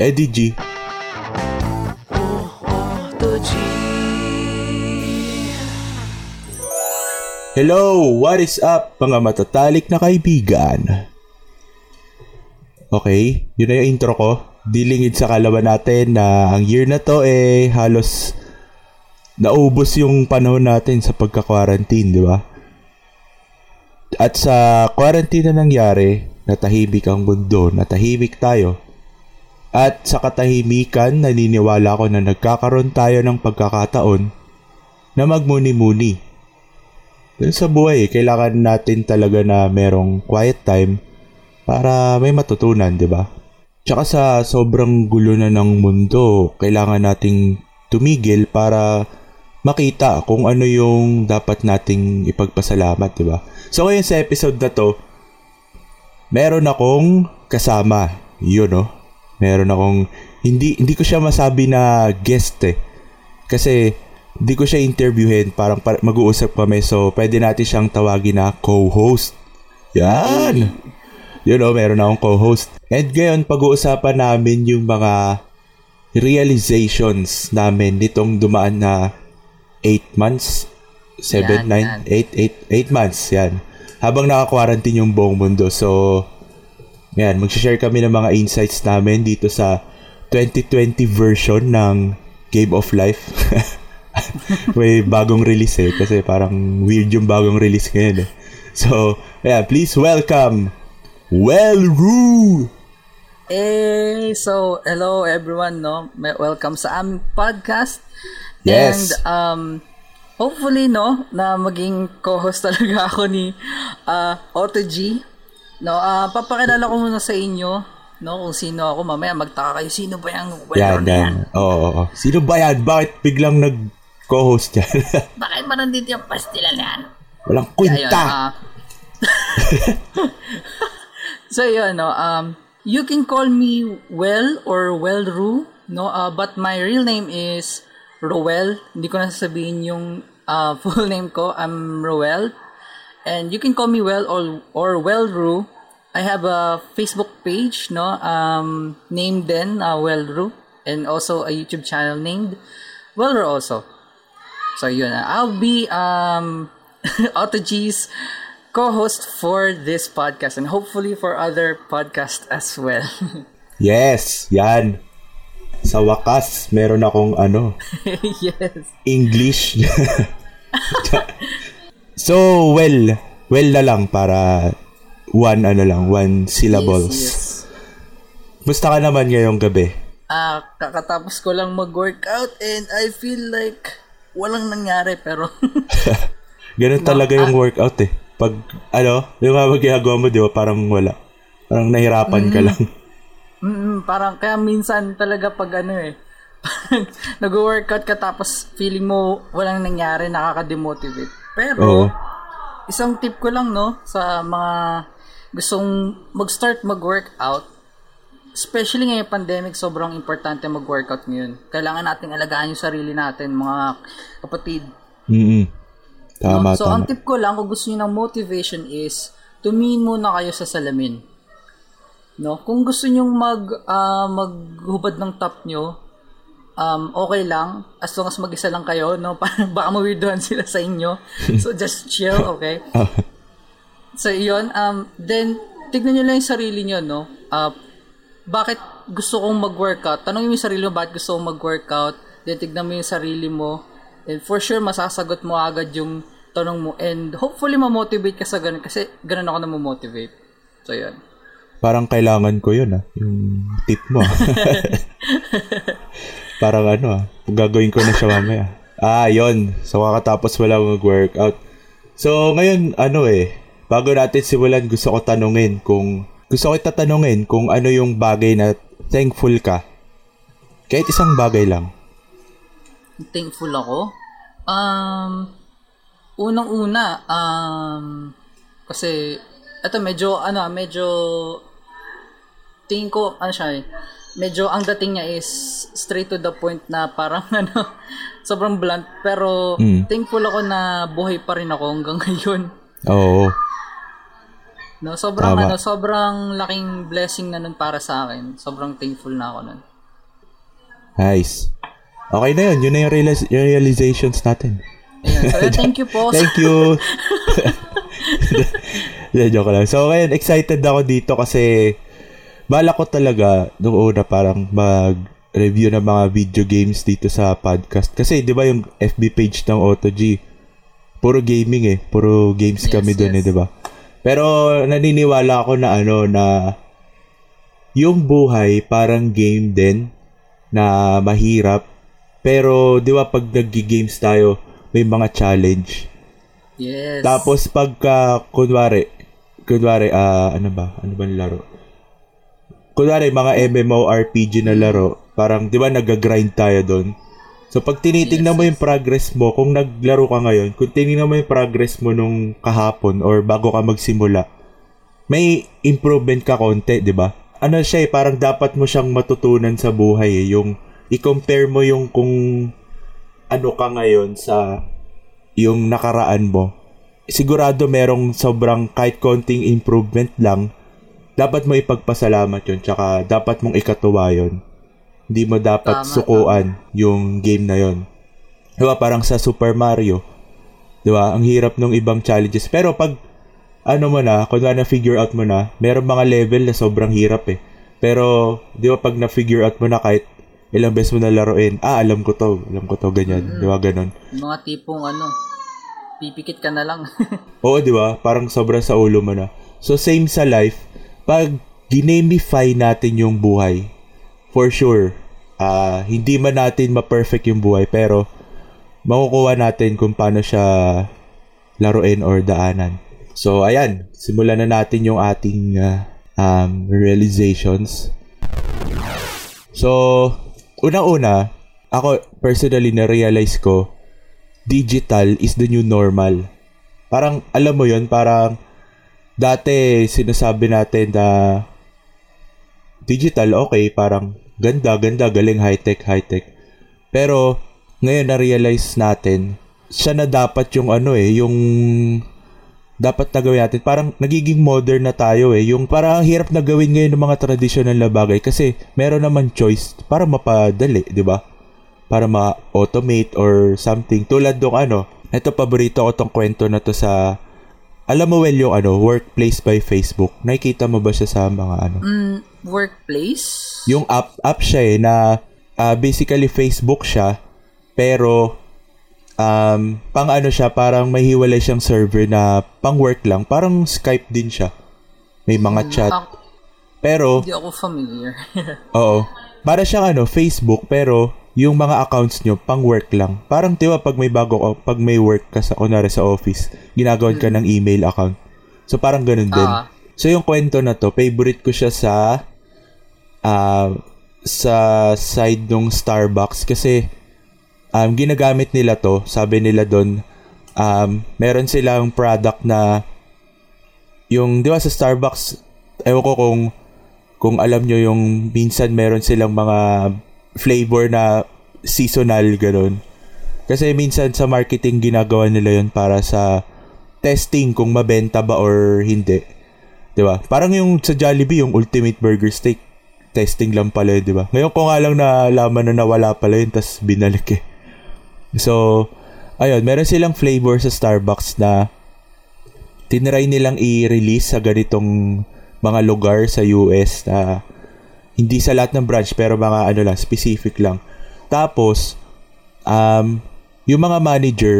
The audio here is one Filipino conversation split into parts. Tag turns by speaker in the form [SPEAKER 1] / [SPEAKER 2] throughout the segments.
[SPEAKER 1] Eddie G. Hello! What is up, mga matatalik na kaibigan? Okay, yun na yung intro ko. Dilingid sa kalaban natin na ang year na to eh halos naubos yung panahon natin sa pagka-quarantine, di ba? At sa quarantine na nangyari, natahimik ang mundo, natahimik tayo. At sa katahimikan, naniniwala ko na nagkakaroon tayo ng pagkakataon na magmuni-muni dun sa buhay, kailangan natin talaga na merong quiet time para may matutunan, di ba? Tsaka sa sobrang gulo na ng mundo, kailangan nating tumigil para makita kung ano yung dapat nating ipagpasalamat, di ba? So ngayon sa episode na to, meron akong kasama. Yun, no? Meron akong, hindi, hindi ko siya masabi na guest eh. Kasi di ko siya interviewin, parang par- mag-uusap kami so pwede natin siyang tawagin na co-host. Yan! You know, meron akong co-host. And ngayon, pag-uusapan namin yung mga realizations namin nitong dumaan na 8 months, 7, 9, 8, 8, 8 months, yan. Habang naka-quarantine yung buong mundo. So, yan, mag-share kami ng mga insights namin dito sa 2020 version ng Game of Life. may bagong release eh. Kasi parang weird yung bagong release ngayon eh. So, yeah, please welcome Well Roo!
[SPEAKER 2] Hey, so hello everyone, no? Welcome sa aming podcast.
[SPEAKER 1] Yes.
[SPEAKER 2] And um hopefully no na maging co-host talaga ako ni uh, Otto G. No, uh, papakilala ko muna sa inyo no kung sino ako mamaya magtaka kayo sino ba yung well
[SPEAKER 1] yan, yan. Oo, oo, oo. Sino ba yan? Bakit biglang nag co-host yan?
[SPEAKER 2] Bakit ba nandito yung pastilan yan?
[SPEAKER 1] Walang kwenta.
[SPEAKER 2] Ayun, uh, so yun, no, um, you can call me Well or Wellru, no, uh, but my real name is Roel. Hindi ko na sasabihin yung uh, full name ko. I'm Roel. And you can call me Well or, or Wellru. I have a Facebook page, no, um, named then uh, Wellru, and also a YouTube channel named Wellru also. So yun, I'll be um, Otto G's co-host for this podcast and hopefully for other podcasts as well.
[SPEAKER 1] yes, yan. Sa wakas, meron akong ano,
[SPEAKER 2] yes.
[SPEAKER 1] English. So, well, well na lang para one ano lang, one syllables.
[SPEAKER 2] Yes, yes.
[SPEAKER 1] Musta ka naman ngayong gabi?
[SPEAKER 2] Ah, uh, kakatapos ko lang mag-workout and I feel like walang nangyari pero
[SPEAKER 1] Ganun talaga yung workout eh. Pag, ano, yung mga ginagawa mo, di ba, parang wala. Parang nahirapan ka
[SPEAKER 2] Mm.
[SPEAKER 1] lang.
[SPEAKER 2] mm, parang kaya minsan talaga pag ano eh, nag-workout ka tapos feeling mo walang nangyari, nakaka-demotivate. Pero,
[SPEAKER 1] Oo.
[SPEAKER 2] isang tip ko lang no, sa mga gustong mag-start mag-workout, especially ngayong pandemic, sobrang importante mag-workout ngayon. Kailangan nating alagaan yung sarili natin, mga kapatid.
[SPEAKER 1] Mm Tama,
[SPEAKER 2] No? So,
[SPEAKER 1] tama.
[SPEAKER 2] ang tip ko lang, kung gusto niyo ng motivation is, tumingin muna kayo sa salamin. No? Kung gusto niyo mag, ah, maghubad ng top nyo, um, okay lang. As long as mag-isa lang kayo, no? Parang baka mawirdohan sila sa inyo. So, just chill, okay? So, yun. Um, then, tignan nyo lang yung sarili nyo, no? Uh, bakit gusto kong mag-workout? Tanongin mo yung sarili mo, bakit gusto kong mag-workout? Then, tignan mo yung sarili mo. And for sure, masasagot mo agad yung tanong mo. And hopefully, ma-motivate ka sa ganun. Kasi ganun ako na motivate So, yun.
[SPEAKER 1] Parang kailangan ko yun ah. Yung tip mo. Parang ano ah. Gagawin ko na siya mamaya. Ah, yon So, kakatapos wala mag-workout. So, ngayon, ano eh. Bago natin simulan, gusto ko tanungin kung... Gusto ko tatanungin kung ano yung bagay na thankful ka. Kahit isang bagay lang.
[SPEAKER 2] Thankful ako. Um, unang-una, um, kasi, ito medyo, ano, medyo, tingin ko, ano siya eh, medyo ang dating niya is straight to the point na parang ano, sobrang blunt. Pero
[SPEAKER 1] Mm.
[SPEAKER 2] thankful ako na buhay pa rin ako hanggang ngayon.
[SPEAKER 1] Oo.
[SPEAKER 2] No, sobrang
[SPEAKER 1] Tama.
[SPEAKER 2] ano, sobrang laking blessing na nun para sa akin. Sobrang thankful na ako nun.
[SPEAKER 1] Nice. Okay na yun. Yun na yung realis- realizations natin.
[SPEAKER 2] Ayan. So, yun, thank you po.
[SPEAKER 1] Thank you. Yeah, joke lang. So, ngayon, excited ako dito kasi bala ko talaga nung una parang mag-review ng mga video games dito sa podcast. Kasi, di ba yung FB page ng AutoG, puro gaming eh. Puro games
[SPEAKER 2] Yes,
[SPEAKER 1] kami doon
[SPEAKER 2] yes.
[SPEAKER 1] eh, di ba? Pero, naniniwala ako na ano, na yung buhay parang game din na mahirap. Pero, di ba, pag nag-games tayo, may mga challenge.
[SPEAKER 2] Yes.
[SPEAKER 1] Tapos pagka kunwari, kunwari ah ano ba? Ano ba laro? Kunwari mga MMORPG na laro, parang 'di ba nag-grind tayo doon. So pag tinitingnan
[SPEAKER 2] Yes,
[SPEAKER 1] mo yung progress mo, kung naglaro ka ngayon, kung tinignan mo yung progress mo nung kahapon or bago ka magsimula, may improvement ka konti, 'di ba? Ano siya eh, parang dapat mo siyang matutunan sa buhay eh, yung i-compare mo yung kung ano ka ngayon sa yung nakaraan mo. Sigurado merong sobrang kahit konting improvement lang, dapat mo ipagpasalamat yun, tsaka dapat mong ikatuwa yun. Hindi mo dapat
[SPEAKER 2] Tama,
[SPEAKER 1] sukuan yung game na yun. Diba, parang sa Super Mario, diba, ang hirap ng ibang challenges. Pero pag, ano mo na, kung na figure out mo na, meron mga level na sobrang hirap eh. Pero, di ba pag na-figure out mo na kahit ilang beses mo na laruin, ah, alam ko to, alam ko to, ganyan. Di ba, ganon.
[SPEAKER 2] Yung mga tipong ano, pipikit ka na lang.
[SPEAKER 1] Oo, di ba? Parang sobra sa ulo mo na. So, same sa life. Pag ginemify natin yung buhay, for sure, ah hindi man natin ma-perfect yung buhay, pero makukuha natin kung paano siya laruin or daanan. So, ayan. Simulan na natin yung ating ah, um, realizations. So, unang-una, ako personally na-realize ko, digital is the new normal. Parang, alam mo yon parang, dati sinasabi natin na digital, okay, parang ganda, ganda, galing, high-tech, high-tech. Pero, ngayon na-realize natin, siya na dapat yung ano eh, yung dapat na gawin natin. Parang nagiging modern na tayo eh. Yung parang ang hirap na gawin ngayon ng mga traditional na bagay kasi meron naman choice para mapadali, di ba? Para ma-automate or something. Tulad dong ano, ito paborito ko tong kwento na to sa alam mo well yung ano, Workplace by Facebook. Nakikita mo ba siya sa mga ano?
[SPEAKER 2] mm, workplace?
[SPEAKER 1] Yung app, app siya eh, na ah, basically Facebook siya, pero um, pang ano siya, parang may hiwalay siyang server na pang work lang. Parang Skype din siya. May mga chat.
[SPEAKER 2] Ah,
[SPEAKER 1] Pero,
[SPEAKER 2] Hindi ako familiar.
[SPEAKER 1] oo. Para siyang ano, Facebook, pero yung mga accounts nyo, pang work lang. Parang, di ba, pag may bago, ka- pag may work ka sa, kunwari sa office, ginagawan ka ng email account. So, parang ganun din.
[SPEAKER 2] Ah.
[SPEAKER 1] So, yung kwento na to, favorite ko siya sa ah sa side ng Starbucks kasi um, ginagamit nila to. Sabi nila doon, um, meron silang product na yung, di ba sa Starbucks, ewan ko kung kung alam nyo yung minsan meron silang mga flavor na seasonal ganun. Kasi minsan sa marketing ginagawa nila yun para sa testing kung mabenta ba or hindi. 'Di ba? Parang yung sa Jollibee yung Ultimate Burger Steak testing lang pala 'di ba? Ngayon ko nga lang nalaman na nawala pala yun tas binalik eh. So, ayun, meron silang flavor sa Starbucks na tinry nilang i-release sa ganitong mga lugar sa US na hindi sa lahat ng branch pero mga ano lang, specific lang. Tapos, um, yung mga manager,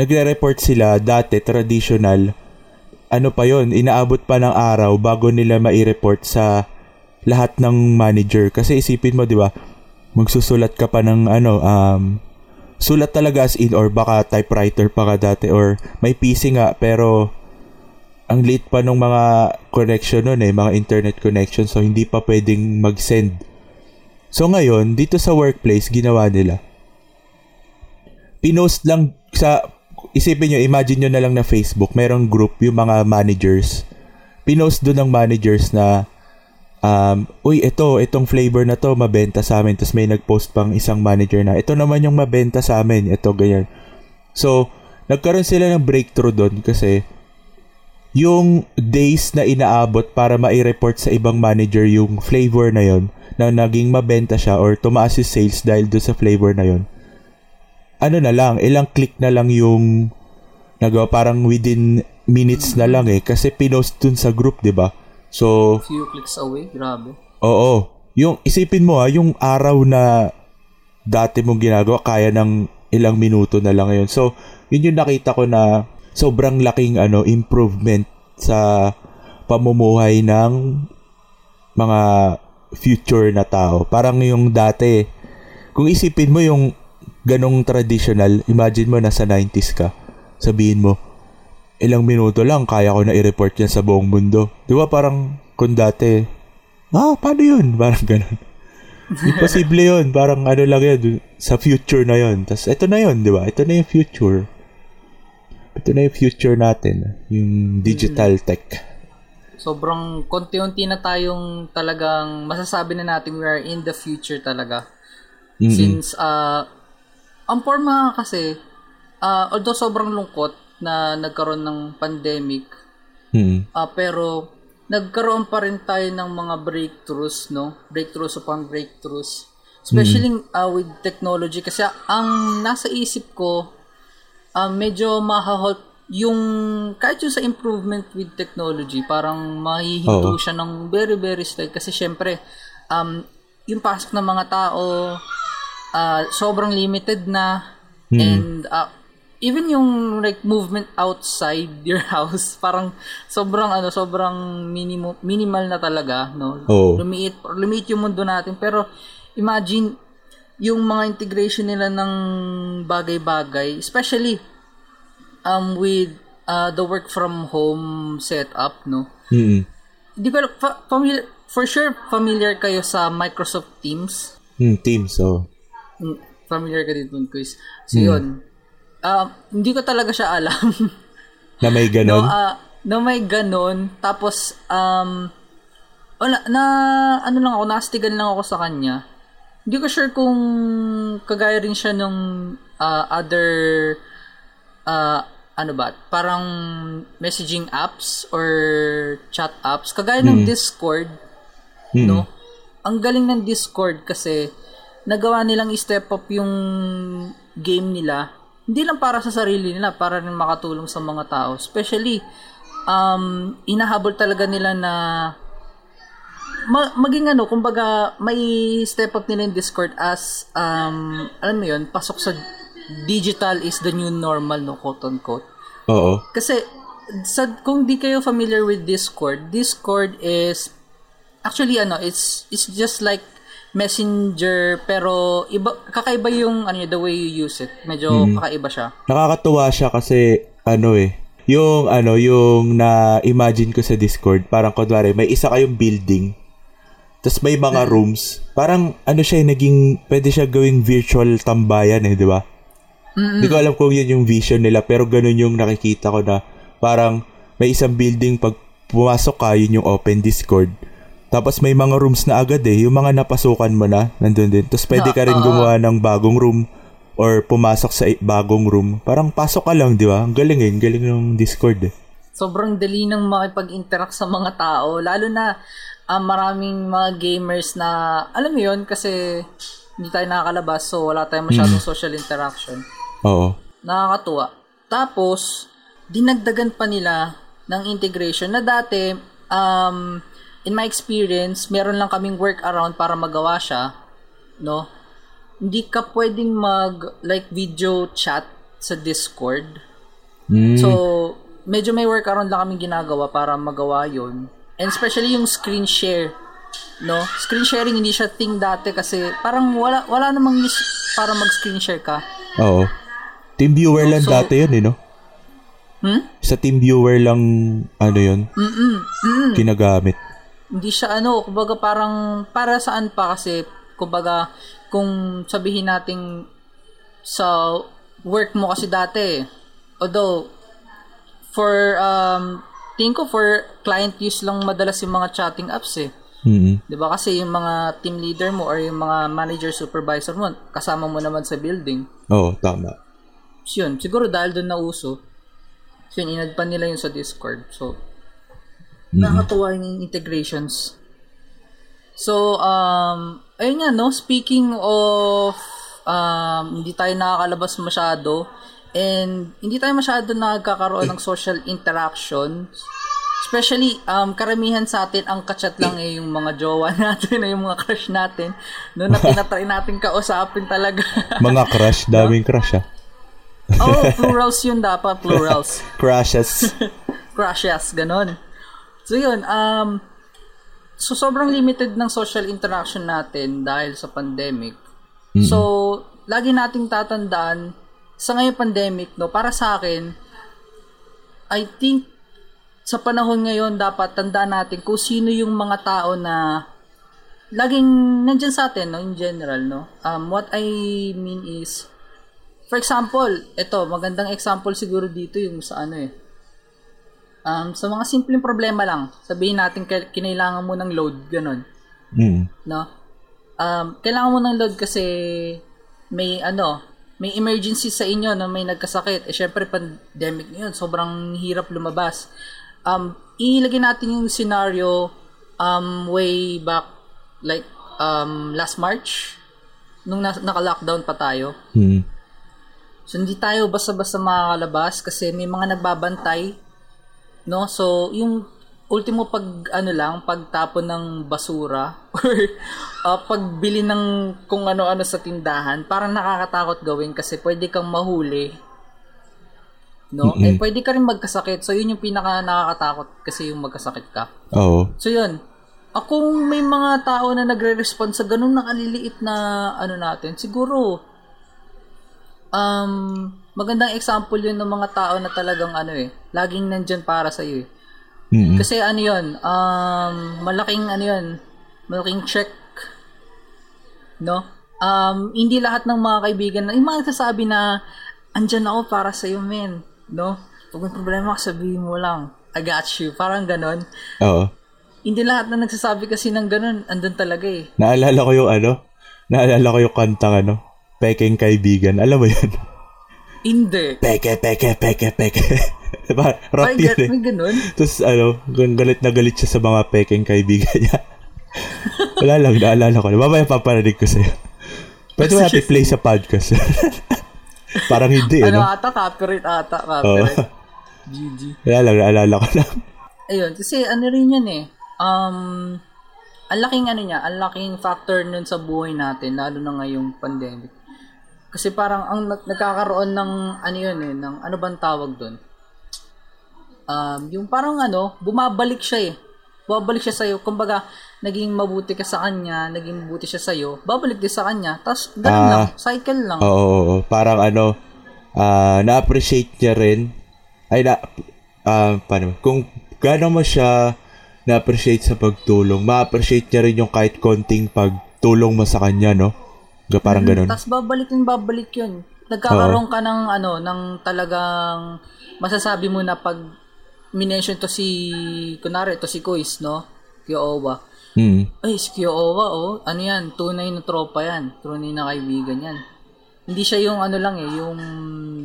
[SPEAKER 1] nagre-report sila dati, traditional, ano pa yon inaabot pa ng araw bago nila mai-report sa lahat ng manager. Kasi isipin mo, di ba, magsusulat ka pa ng ano, um, sulat talaga as in or baka typewriter pa ka dati or may PC nga pero ang late pa nung mga connection nun eh, mga internet connection so hindi pa pwedeng mag-send. So ngayon, dito sa workplace, ginawa nila. Pinost lang sa, isipin nyo, imagine nyo na lang na Facebook, merong group yung mga managers. Pinost doon ng managers na, um, uy, ito, itong flavor na to, mabenta sa amin. Tapos may nag-post pang isang manager na, ito naman yung mabenta sa amin, ito, ganyan. So, nagkaroon sila ng breakthrough doon kasi yung days na inaabot para mai-report sa ibang manager yung flavor na yon na naging mabenta siya or tumaas yung sales dahil doon sa flavor na yon ano na lang, ilang click na lang yung nagawa parang within minutes na lang eh kasi pinost dun sa group, 'di ba? So,
[SPEAKER 2] Few clicks away, grabe.
[SPEAKER 1] oo. Yung isipin mo ha, yung araw na dati mong ginagawa kaya ng ilang minuto na lang ngayon. So, yun yung nakita ko na sobrang laking ano improvement sa pamumuhay ng mga future na tao. Parang yung dati, kung isipin mo yung ganong traditional, imagine mo nasa 90s ka, sabihin mo, ilang minuto lang kaya ko na i-report yan sa buong mundo. Di ba parang kung dati, ah, paano yun? Parang ganon. Imposible yun. Parang ano lang yun, sa future na yun. Tapos ito na yun, di ba? Ito na yung future. Ito na yung future natin. Yung digital tech.
[SPEAKER 2] Sobrang konti-unti na tayong talagang masasabi na natin we are in the future talaga.
[SPEAKER 1] Mm-mm.
[SPEAKER 2] Since, uh, ang forma kasi, uh, although sobrang lungkot na nagkaroon ng pandemic,
[SPEAKER 1] Mm.
[SPEAKER 2] ah, pero nagkaroon pa rin tayo ng mga breakthroughs, no? Breakthroughs upon breakthroughs. Especially uh, with technology. Kasi ang nasa isip ko, ah, medyo mahahalt yung kahit yung sa improvement with technology, parang mahihinto
[SPEAKER 1] Oo.
[SPEAKER 2] siya ng very, very slight. Kasi syempre, um, yung pasok ng mga tao, ah, sobrang limited na. And ah, even yung like movement outside your house, parang sobrang ano, sobrang minimo, minimal na talaga, no?
[SPEAKER 1] Oo.
[SPEAKER 2] Lumiit, lumiit yung mundo natin. Pero imagine yung mga integration nila ng bagay-bagay, especially um with uh, the work from home setup, no?
[SPEAKER 1] Mm.
[SPEAKER 2] Hindi ko fa- familiar, for sure familiar kayo sa Microsoft Teams.
[SPEAKER 1] Mm, Teams, oh.
[SPEAKER 2] Mm, Familiar ka dito, quiz. So, yun. Um, hindi ko talaga siya alam.
[SPEAKER 1] Na may
[SPEAKER 2] no,
[SPEAKER 1] ganon.
[SPEAKER 2] ah, na may ganon. Tapos, um, wala, na, ano lang ako, nastigan lang ako sa kanya. Hindi ko sure kung kagaya rin siya nung ah, other, ah, ano ba, parang messaging apps or chat apps. Kagaya ng Discord,
[SPEAKER 1] Mm.
[SPEAKER 2] no? Ang galing ng Discord kasi nagawa nilang i-step up yung game nila. Hindi lang para sa sarili nila, para rin makatulong sa mga tao. Especially, um, inahabol talaga nila na ma- maging ano, kumbaga, may step up nila yung Discord as, um, alam mo yun, pasok sa digital is the new normal, no, quote-unquote.
[SPEAKER 1] Oo.
[SPEAKER 2] Kasi sa kung di kayo familiar with Discord, Discord is actually ano, it's it's just like Messenger pero iba kakaiba yung ano the way you use it. Medyo kakaiba siya.
[SPEAKER 1] Nakakatuwa siya kasi ano eh, yung ano, yung na-imagine ko sa Discord, parang kunwari, may isa kayong building, tapos may mga rooms, parang ano siya, eh, naging, pwede siya gawing virtual tambayan eh, di ba? Hindi ko alam kung yun yung vision nila, pero ganun yung nakikita ko na parang may isang building, pag pumasok ka, yun yung open Discord. Tapos may mga rooms na agad eh, yung mga napasukan mo na, nandun din. Tapos pwede ka rin gumawa ng bagong room or pumasok sa bagong room. Parang pasok ka lang, di ba? Ang galing eh, ang galing ng Discord eh.
[SPEAKER 2] Sobrang dali ng makipag-interact sa mga tao, lalo na ah, maraming mga gamers na alam mo 'yon kasi hindi tayo nakakalabas so wala tayong masyadong social interaction.
[SPEAKER 1] Oo.
[SPEAKER 2] Nakakatuwa. Tapos, dinagdagan pa nila ng integration na dati, um, in my experience, meron lang kaming workaround para magawa siya, no? Hindi ka pwedeng mag, like, video chat sa Discord.
[SPEAKER 1] Mm.
[SPEAKER 2] So, medyo may workaround lang kaming ginagawa para magawa yon And especially yung screen share, no? Screen sharing hindi siya thing dati kasi parang wala wala namang use para mag-screen share ka.
[SPEAKER 1] Oo. Team viewer lang
[SPEAKER 2] So-
[SPEAKER 1] dati yun eh, no?
[SPEAKER 2] Hmm?
[SPEAKER 1] Sa team viewer lang, ano yun,
[SPEAKER 2] Mm-mm. Mm-mm.
[SPEAKER 1] ginagamit.
[SPEAKER 2] hindi siya ano, kumbaga parang para saan pa kasi kumbaga kung sabihin nating sa work mo kasi dati although for um tingin ko for client use lang madalas yung mga chatting apps eh.
[SPEAKER 1] Mm
[SPEAKER 2] 'Di ba kasi yung mga team leader mo or yung mga manager supervisor mo kasama mo naman sa building.
[SPEAKER 1] Oo, tama.
[SPEAKER 2] So, yun, siguro dahil doon nauso. So yun, inad pa nila yun sa Discord. So, nakakatuwa yung integrations. So, um, ayun nga, no? Speaking of um, hindi tayo nakakalabas masyado and hindi tayo masyado nagkakaroon ng social interaction. Especially, um, karamihan sa atin, ang kachat lang eh, yung mga jowa natin, yung mga crush natin. No, na tinatry natin kausapin talaga.
[SPEAKER 1] Mga crush, daming crush ah.
[SPEAKER 2] oh, plurals yun dapat, plurals.
[SPEAKER 1] Crushes.
[SPEAKER 2] Crushes, ganon. So yun, um, so sobrang limited ng social interaction natin dahil sa pandemic. Mm-hmm. So, lagi nating tatandaan, sa ngayong pandemic, no, para sa akin, I think sa panahon ngayon dapat tandaan natin kung sino yung mga tao na laging nandiyan sa atin no in general no. Um what i mean is for example ito magandang example siguro dito yung sa ano eh. Um sa mga simpleng problema lang sabihin natin kinailangan mo ng load ganun.
[SPEAKER 1] Mm.
[SPEAKER 2] no? Um kailangan mo ng load kasi may ano may emergency sa inyo na may nagkasakit eh syempre pandemic ngayon sobrang hirap lumabas um, ilagay natin yung scenario um, way back like um, last March nung na- naka-lockdown pa tayo.
[SPEAKER 1] Hmm.
[SPEAKER 2] So hindi tayo basta-basta makakalabas kasi may mga nagbabantay no? So yung ultimo pag ano lang pagtapon ng basura or uh, pagbili ng kung ano-ano sa tindahan parang nakakatakot gawin kasi pwede kang mahuli no? Mm-hmm. Eh, pwede ka rin magkasakit. So, yun yung pinaka nakakatakot kasi yung magkasakit ka.
[SPEAKER 1] Oo.
[SPEAKER 2] So, yun. Kung may mga tao na nagre-respond sa ganun na kaliliit na ano natin, siguro, um, magandang example yun ng mga tao na talagang ano eh, laging nandyan para sa iyo eh.
[SPEAKER 1] Mm-hmm.
[SPEAKER 2] Kasi ano yun, um, malaking ano yun, malaking check, no? Um, hindi lahat ng mga kaibigan, yung mga nagsasabi na, andyan ako para sa iyo, men no? Pag may problema ka, sabihin mo lang, I got you. Parang ganon.
[SPEAKER 1] Oo.
[SPEAKER 2] Hindi lahat na nagsasabi kasi ng ganon, andun talaga eh.
[SPEAKER 1] Naalala ko yung ano, naalala ko yung kantang ano, Peking Kaibigan. Alam mo yun?
[SPEAKER 2] Hindi.
[SPEAKER 1] Peke, peke, peke, peke. diba? Rap
[SPEAKER 2] may,
[SPEAKER 1] yun eh.
[SPEAKER 2] May ganun?
[SPEAKER 1] Tapos ano, galit na galit siya sa mga peking kaibigan niya. Wala lang, naalala ko. Mamaya paparinig ko sa'yo. Pwede mo natin play sa podcast. Parang hindi,
[SPEAKER 2] ano?
[SPEAKER 1] Ano
[SPEAKER 2] ata? Copyright ata. Copyright. Oh. GG.
[SPEAKER 1] Kaya lang, naalala ko lang.
[SPEAKER 2] Ayun, kasi ano rin yan eh. Um, ang laking ano niya, ang laking factor nun sa buhay natin, lalo na ngayong pandemic. Kasi parang ang nagkakaroon ng ano yun eh, ng ano bang tawag doon? Um, yung parang ano, bumabalik siya eh. Bumabalik siya sa'yo. Kumbaga, naging mabuti ka sa kanya, naging mabuti siya sa'yo, babalik din sa kanya. Tapos, ganun uh, lang, cycle lang.
[SPEAKER 1] Oo, oo, oo. parang ano, uh, na-appreciate niya rin, ay na, uh, paano, kung gano'n mo siya na-appreciate sa pagtulong, ma-appreciate niya rin yung kahit konting pagtulong mo sa kanya, no? Parang mm, ganun.
[SPEAKER 2] Tapos babalik din babalik yun. Nagkakaroon Oo. ka ng ano, ng talagang masasabi mo na pag minention to si, kunwari, to si Kois, no? Kiowa.
[SPEAKER 1] Mm.
[SPEAKER 2] Ay, si Kiowa, oh. Ano yan? Tunay na tropa yan. Tunay na kaibigan yan. Hindi siya yung ano lang eh, yung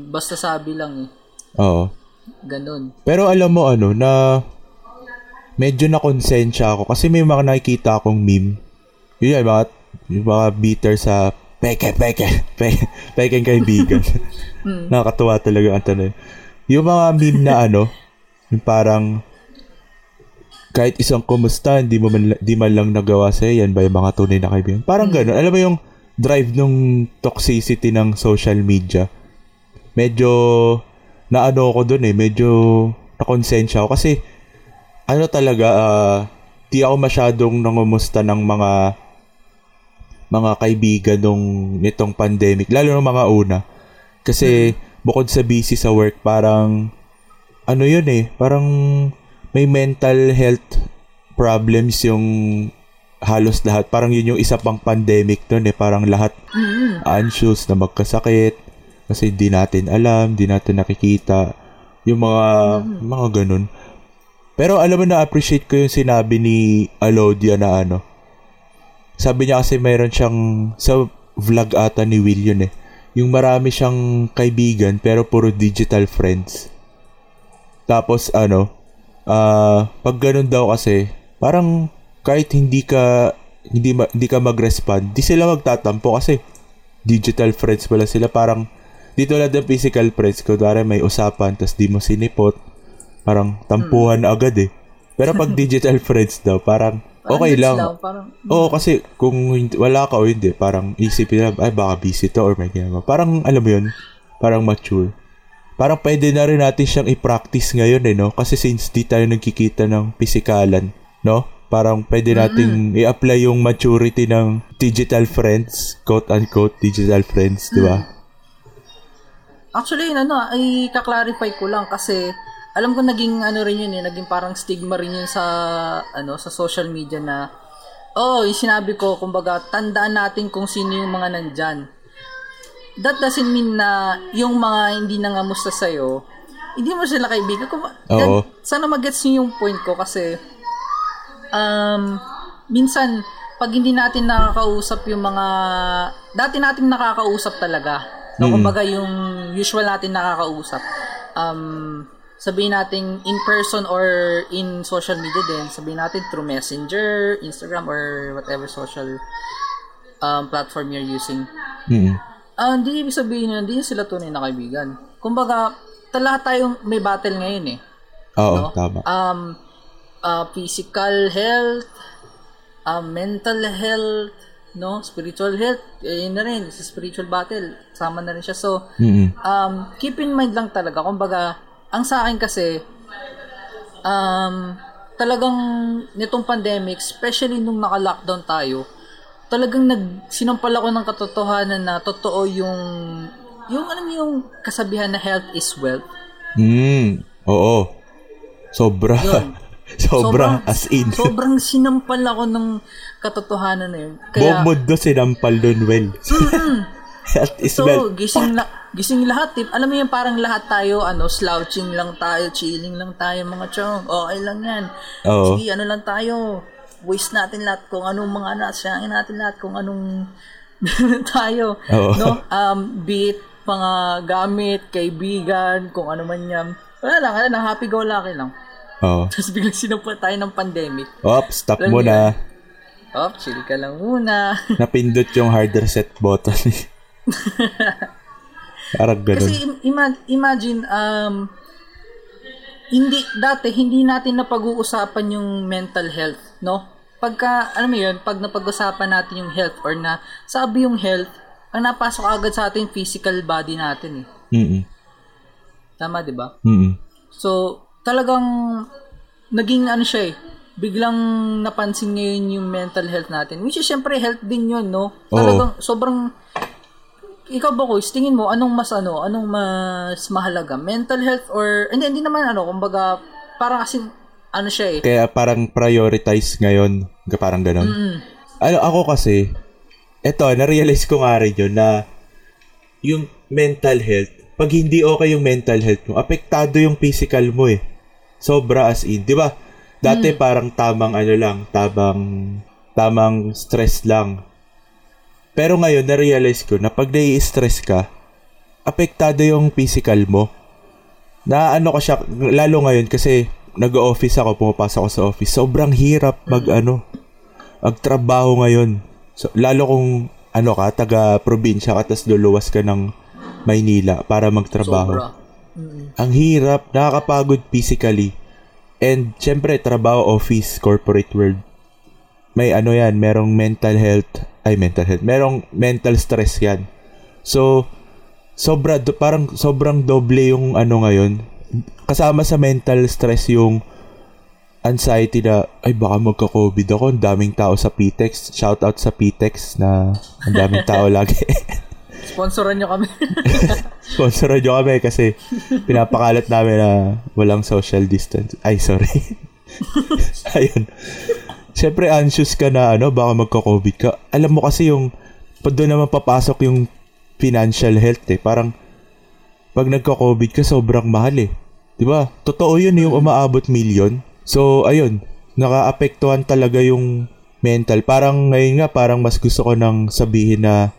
[SPEAKER 2] basta sabi lang eh.
[SPEAKER 1] Oo.
[SPEAKER 2] Ganon.
[SPEAKER 1] Pero alam mo ano, na medyo na konsensya ako kasi may mga nakikita akong meme. Yun yan, mga, yung mga bitter sa peke, peke, peke, peke kaibigan. mm. Nakakatuwa talaga ang tanong. Yung mga meme na ano, yung parang kahit isang kumusta, hindi mo man, di man lang nagawa sa yan ba yung mga tunay na kaibigan. Parang hmm. gano'n. Alam mo yung drive nung toxicity ng social media. Medyo naano ko dun eh. Medyo nakonsensya ako. Kasi ano talaga, uh, di ako masyadong nangumusta ng mga mga kaibigan nung nitong pandemic. Lalo ng mga una. Kasi hmm. bukod sa busy sa work, parang ano yun eh, parang may mental health problems yung halos lahat. Parang yun yung isa pang pandemic nun eh. Parang lahat mm-hmm. anxious na magkasakit kasi hindi natin alam, hindi natin nakikita yung mga mm-hmm. mga ganun. Pero alam mo na appreciate ko yung sinabi ni Alodia na ano. Sabi niya kasi mayroon siyang sa vlog ata ni Will yun eh. Yung marami siyang kaibigan pero puro digital friends. Tapos ano, ah pag ganun daw kasi, parang kahit hindi ka hindi ma- hindi ka mag-respond, di sila magtatampo kasi digital friends pala sila. Parang dito lang ng physical friends, kunwari may usapan, tas di mo sinipot, parang tampuhan agad eh. Pero pag digital friends daw, parang
[SPEAKER 2] Parang
[SPEAKER 1] okay
[SPEAKER 2] gets
[SPEAKER 1] lang.
[SPEAKER 2] Parang,
[SPEAKER 1] Oo, kasi kung wala ka o hindi, parang isipin nila, ay baka busy to or may ginagawa. Parang, alam mo yun, parang mature. Parang pwede na rin natin siyang i-practice ngayon eh, no? Kasi since di tayo nagkikita ng pisikalan, no? Parang pwede nating i-apply yung maturity ng digital friends, quote-unquote digital friends, di ba?
[SPEAKER 2] Actually, yun, ano, ay kaklarify ko lang kasi alam ko naging ano rin yun eh, naging parang stigma rin yun sa ano sa social media na oh, yung sinabi ko, kumbaga, tandaan natin kung sino yung mga nandyan. That doesn't mean na yung mga hindi nangamusta sa'yo, hindi mo sila kaibigan. Kung,
[SPEAKER 1] Oo.
[SPEAKER 2] sana mag-gets niyo yung point ko kasi um, minsan, pag hindi natin nakakausap yung mga, dati natin nakakausap talaga. No,
[SPEAKER 1] Mm.
[SPEAKER 2] kumbaga yung usual natin nakakausap. Um, sabihin natin in person or in social media din, sabihin natin through Messenger, Instagram, or whatever social um, platform you're using.
[SPEAKER 1] Mm.
[SPEAKER 2] Ah, hindi ibig sabihin yun, hindi sila tunay na kaibigan. Kumbaga, ta- lahat tayong may battle ngayon eh.
[SPEAKER 1] Oo, tama.
[SPEAKER 2] Um, ah, physical health, ah, mental health, no? Spiritual health, eh, yun na rin, sa spiritual battle, sama na rin siya. So,
[SPEAKER 1] Mm.
[SPEAKER 2] um, keep in mind lang talaga, kumbaga, ang sa akin kasi, um, talagang nitong pandemic, especially nung naka-lockdown tayo, talagang nag sinampal ako ng katotohanan na totoo yung yung alam mo yung kasabihan na health is wealth.
[SPEAKER 1] Mm. Oo. Sobra.
[SPEAKER 2] Yun.
[SPEAKER 1] Sobra, as in.
[SPEAKER 2] sobrang sinampal ako ng katotohanan na yun. Kaya,
[SPEAKER 1] Buong mundo sinampal dun, well. Health is
[SPEAKER 2] so,
[SPEAKER 1] well.
[SPEAKER 2] gising, la- gising lahat. Tip. Alam mo yung parang lahat tayo, ano, slouching lang tayo, chilling lang tayo, mga chong. Okay lang yan.
[SPEAKER 1] Oo.
[SPEAKER 2] Sige, ano lang tayo. Waste natin lahat kung anong mga anak. Sayangin natin lahat kung anong tayo.
[SPEAKER 1] Oo.
[SPEAKER 2] No? Um, be it mga gamit, kaibigan, kung ano man yan. Wala lang, wala lang. Happy go lucky lang.
[SPEAKER 1] Oo.
[SPEAKER 2] Tapos biglang sinampa tayo ng pandemic.
[SPEAKER 1] Op, stop mo na.
[SPEAKER 2] Oh, chill ka lang muna.
[SPEAKER 1] Napindot yung hard reset button. Parang ganun.
[SPEAKER 2] Kasi im- ima- imagine, um, hindi, dati, hindi natin napag-uusapan yung mental health, no? Pagka, alam mo yun, pag napag-usapan natin yung health or na sabi yung health, ang napasok agad sa atin physical body natin eh.
[SPEAKER 1] Mm-mm.
[SPEAKER 2] Tama, di ba?
[SPEAKER 1] Mm-mm.
[SPEAKER 2] So, talagang naging ano siya eh, biglang napansin ngayon yung mental health natin. Which is, syempre, health din yun, no?
[SPEAKER 1] Oo.
[SPEAKER 2] Talagang, sobrang, ikaw ba, Kuys, tingin mo, anong mas, ano, anong mas mahalaga? Mental health or, hindi, hindi naman, ano, kumbaga, parang kasi, ano siya eh.
[SPEAKER 1] Kaya parang prioritize ngayon. Parang ganun.
[SPEAKER 2] Mm.
[SPEAKER 1] Ano, ako kasi, eto, na-realize ko nga rin yun na yung mental health, pag hindi okay yung mental health mo, apektado yung physical mo eh. Sobra as in. Di ba? Dati parang tamang ano lang, tamang, tamang stress lang. Pero ngayon, na-realize ko na pag nai-stress ka, apektado yung physical mo. Na ano ko siya, lalo ngayon kasi nag-office ako, pumapasok ako sa office. Sobrang hirap mag ano, magtrabaho ngayon. So, lalo kung ano ka, taga-probinsya ka, tapos luluwas ka ng Maynila para magtrabaho.
[SPEAKER 2] Sobra. Mm.
[SPEAKER 1] Ang hirap, nakakapagod physically. And syempre, trabaho, office, corporate world. May ano yan, merong mental health, ay mental health, merong mental stress yan. So, sobra, do- parang sobrang doble yung ano ngayon. Kasama sa mental stress yung anxiety na, ay baka magka-COVID ako, ang daming tao sa PTEX. Shout out sa PTEX na ang daming tao lagi.
[SPEAKER 2] Sponsoran nyo kami.
[SPEAKER 1] Sponsoran nyo kami kasi pinapakalat namin na walang social distance. Ay, sorry. Ayun. Siyempre, anxious ka na ano, baka magka-COVID ka. Alam mo kasi yung, doon naman papasok yung financial health eh. Parang, pag nagka-COVID ka, sobrang mahal eh. Ba? Totoo yun yung umaabot million. So, ayun. Nakaapektuhan talaga yung mental. Parang ngayon nga, parang mas gusto ko nang sabihin na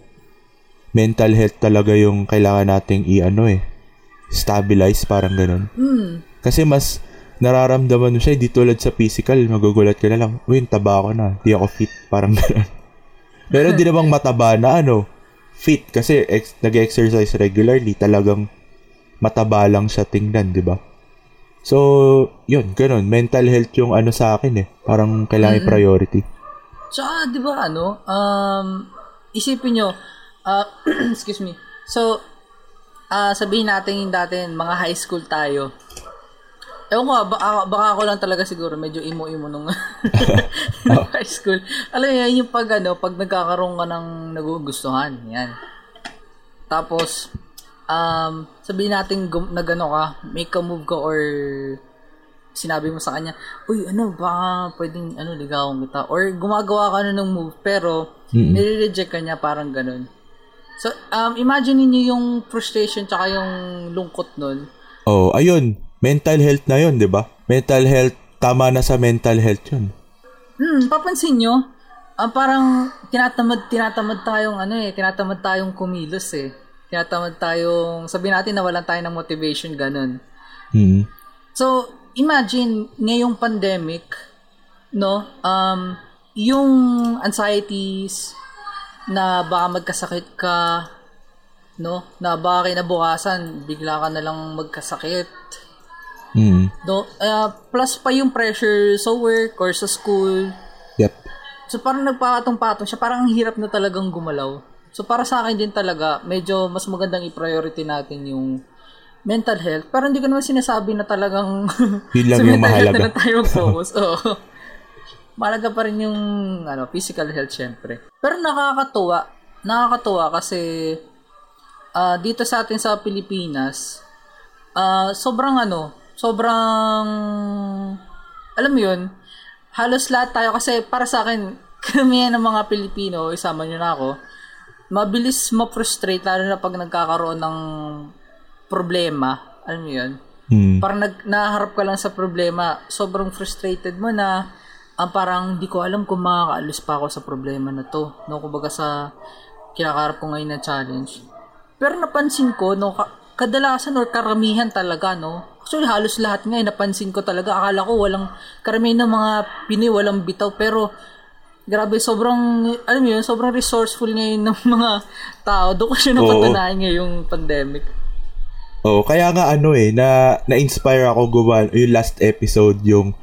[SPEAKER 1] mental health talaga yung kailangan nating i-ano eh. Stabilize, parang ganun.
[SPEAKER 2] Hmm.
[SPEAKER 1] Kasi mas nararamdaman mo siya, hindi tulad sa physical, magugulat ka na lang, uy, taba ko na, di ako fit, parang gano'n. Pero di namang mataba na ano, fit, kasi ex- nag-exercise regularly, talagang mataba lang siya tingnan, di ba? So, yun, ganun. Mental health yung ano sa akin eh. Parang kailangan mm-hmm. priority.
[SPEAKER 2] Tsaka, di ba ano, um, isipin nyo, uh, excuse me, so, uh, sabihin natin yung dati, mga high school tayo. Ewan ko, baka, baka ako lang talaga siguro, medyo imo-imo nung, nung high school. Alam mo yan, yung pag ano, pag nagkakaroon ka ng nagugustuhan, yan. Tapos, um, sabihin natin gum- na gano ka, make a move ka or sinabi mo sa kanya, uy, ano, baka pwedeng, ano, ligawan kita. Or gumagawa ka na ng move, pero mm-hmm. nire-reject ka niya, parang ganun. So, um, imagine niyo yung frustration tsaka yung lungkot nun.
[SPEAKER 1] Oh, ayun. Mental health na yun, di ba? Mental health, tama na sa mental health yun.
[SPEAKER 2] Hmm, papansin nyo, um, parang tinatamad, tinatamad tayong, ano eh, tinatamad tayong kumilos eh. Tinatamad tayong, sabihin natin na walan tayo ng motivation, ganun.
[SPEAKER 1] Hmm.
[SPEAKER 2] So, imagine, ngayong pandemic, no, um, yung anxieties, na baka magkasakit ka, no, na baka kinabukasan, bigla ka na lang magkasakit.
[SPEAKER 1] Mm.
[SPEAKER 2] No, uh, plus pa yung pressure sa work or sa school.
[SPEAKER 1] Yep.
[SPEAKER 2] So parang nagpatong-patong siya, parang hirap na talagang gumalaw. So para sa akin din talaga, medyo mas magandang i-priority natin yung mental health. Pero hindi ko naman sinasabi na talagang
[SPEAKER 1] Yun lang yung mahalaga.
[SPEAKER 2] na tayo mag-focus. Oo. Mahalaga pa rin yung ano, physical health syempre. Pero nakakatuwa. Nakakatuwa kasi uh, dito sa atin sa Pilipinas, uh, sobrang ano, sobrang alam mo yun, halos lahat tayo kasi para sa akin, karamihan ng mga Pilipino, isama nyo na ako, mabilis ma-frustrate lalo na pag nagkakaroon ng problema. Alam mo yun?
[SPEAKER 1] Hmm.
[SPEAKER 2] Parang nag, naharap ka lang sa problema, sobrang frustrated mo na ang ah, parang di ko alam kung makakaalis pa ako sa problema na to. No, kumbaga sa kinakarap ko ngayon na challenge. Pero napansin ko, no, kadalasan or karamihan talaga, no, Actually, halos lahat nga, eh, napansin ko talaga. Akala ko walang, karamihan ng mga Pinoy walang bitaw. Pero, grabe, sobrang, alam mo yun, sobrang resourceful ngayon ng mga tao. Doon ko siya napatunayan ngayong pandemic.
[SPEAKER 1] Oo, kaya nga ano eh, na, na-inspire ako gumawa yung last episode yung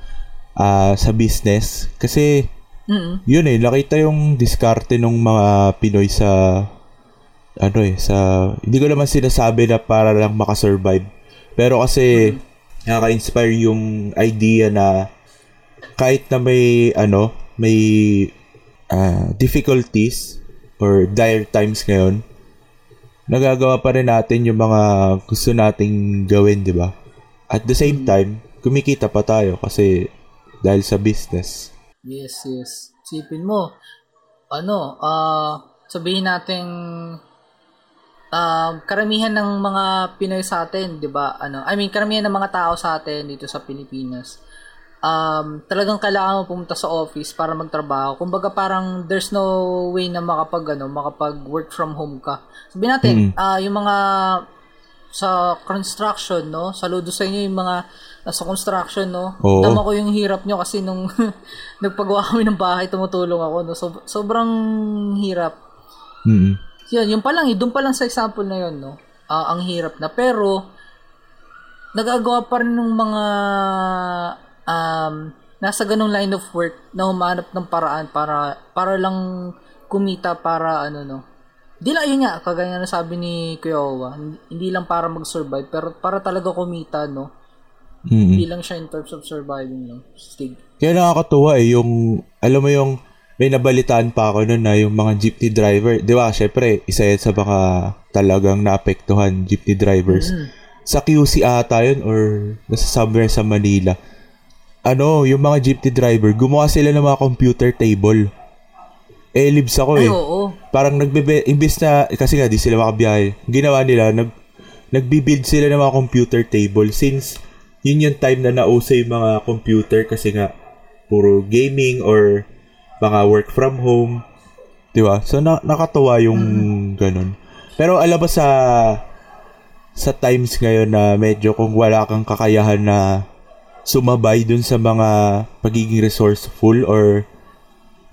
[SPEAKER 1] uh, sa business. Kasi,
[SPEAKER 2] mm-hmm.
[SPEAKER 1] yun eh, nakita yung diskarte ng mga Pinoy sa, ano eh, sa, hindi ko naman sinasabi na para lang makasurvive. Pero kasi, mm-hmm. nakaka-inspire yung idea na kahit na may, ano, may uh, difficulties or dire times ngayon, nagagawa pa rin natin yung mga gusto nating gawin, di ba? At the same time, kumikita pa tayo kasi dahil sa business.
[SPEAKER 2] Yes, yes. Sipin mo, ano, uh, sabihin natin uh, karamihan ng mga Pinoy sa atin, 'di ba? Ano, I mean, karamihan ng mga tao sa atin dito sa Pilipinas. Um, talagang kailangan mo pumunta sa office para magtrabaho. Kumbaga parang there's no way na makapag ano, makapag work from home ka. Sabihin natin, mm. uh, yung mga sa construction, no? Saludo sa inyo yung mga sa construction, no?
[SPEAKER 1] Oo.
[SPEAKER 2] Tama ko yung hirap nyo kasi nung nagpagawa kami ng bahay, tumutulong ako, no? So, sobrang hirap.
[SPEAKER 1] Mm.
[SPEAKER 2] Yan, yung pa lang, eh, doon pa lang sa example na yun, no? Uh, ang hirap na. Pero, nagagawa pa rin ng mga um, nasa ganong line of work na humanap ng paraan para para lang kumita para ano no. Hindi lang yun nga, kagaya na sabi ni Kuya Owa, hindi lang para mag-survive, pero para talaga kumita, no?
[SPEAKER 1] Mm-hmm.
[SPEAKER 2] Hindi lang siya in terms of surviving, no? Stig.
[SPEAKER 1] Kaya nakakatuwa eh, yung, alam mo yung, may nabalitaan pa ako noon na yung mga jeepney driver, di ba, syempre, isa yan sa mga talagang naapektuhan jeepney drivers. Mm-hmm. Sa QC ata yun or nasa somewhere sa Manila ano, yung mga jeepney driver, gumawa sila ng mga computer table. Eh, libs ako eh.
[SPEAKER 2] Ay, oo.
[SPEAKER 1] Parang nagbe imbis na, kasi nga di sila makabiyahe, ginawa nila, nag, nagbibuild sila ng mga computer table since yun yung time na nauso yung mga computer kasi nga puro gaming or mga work from home. Di ba? So, na, nakatawa yung mm. ganun. Pero alam ba sa sa times ngayon na medyo kung wala kang kakayahan na sumabay dun sa mga pagiging resourceful or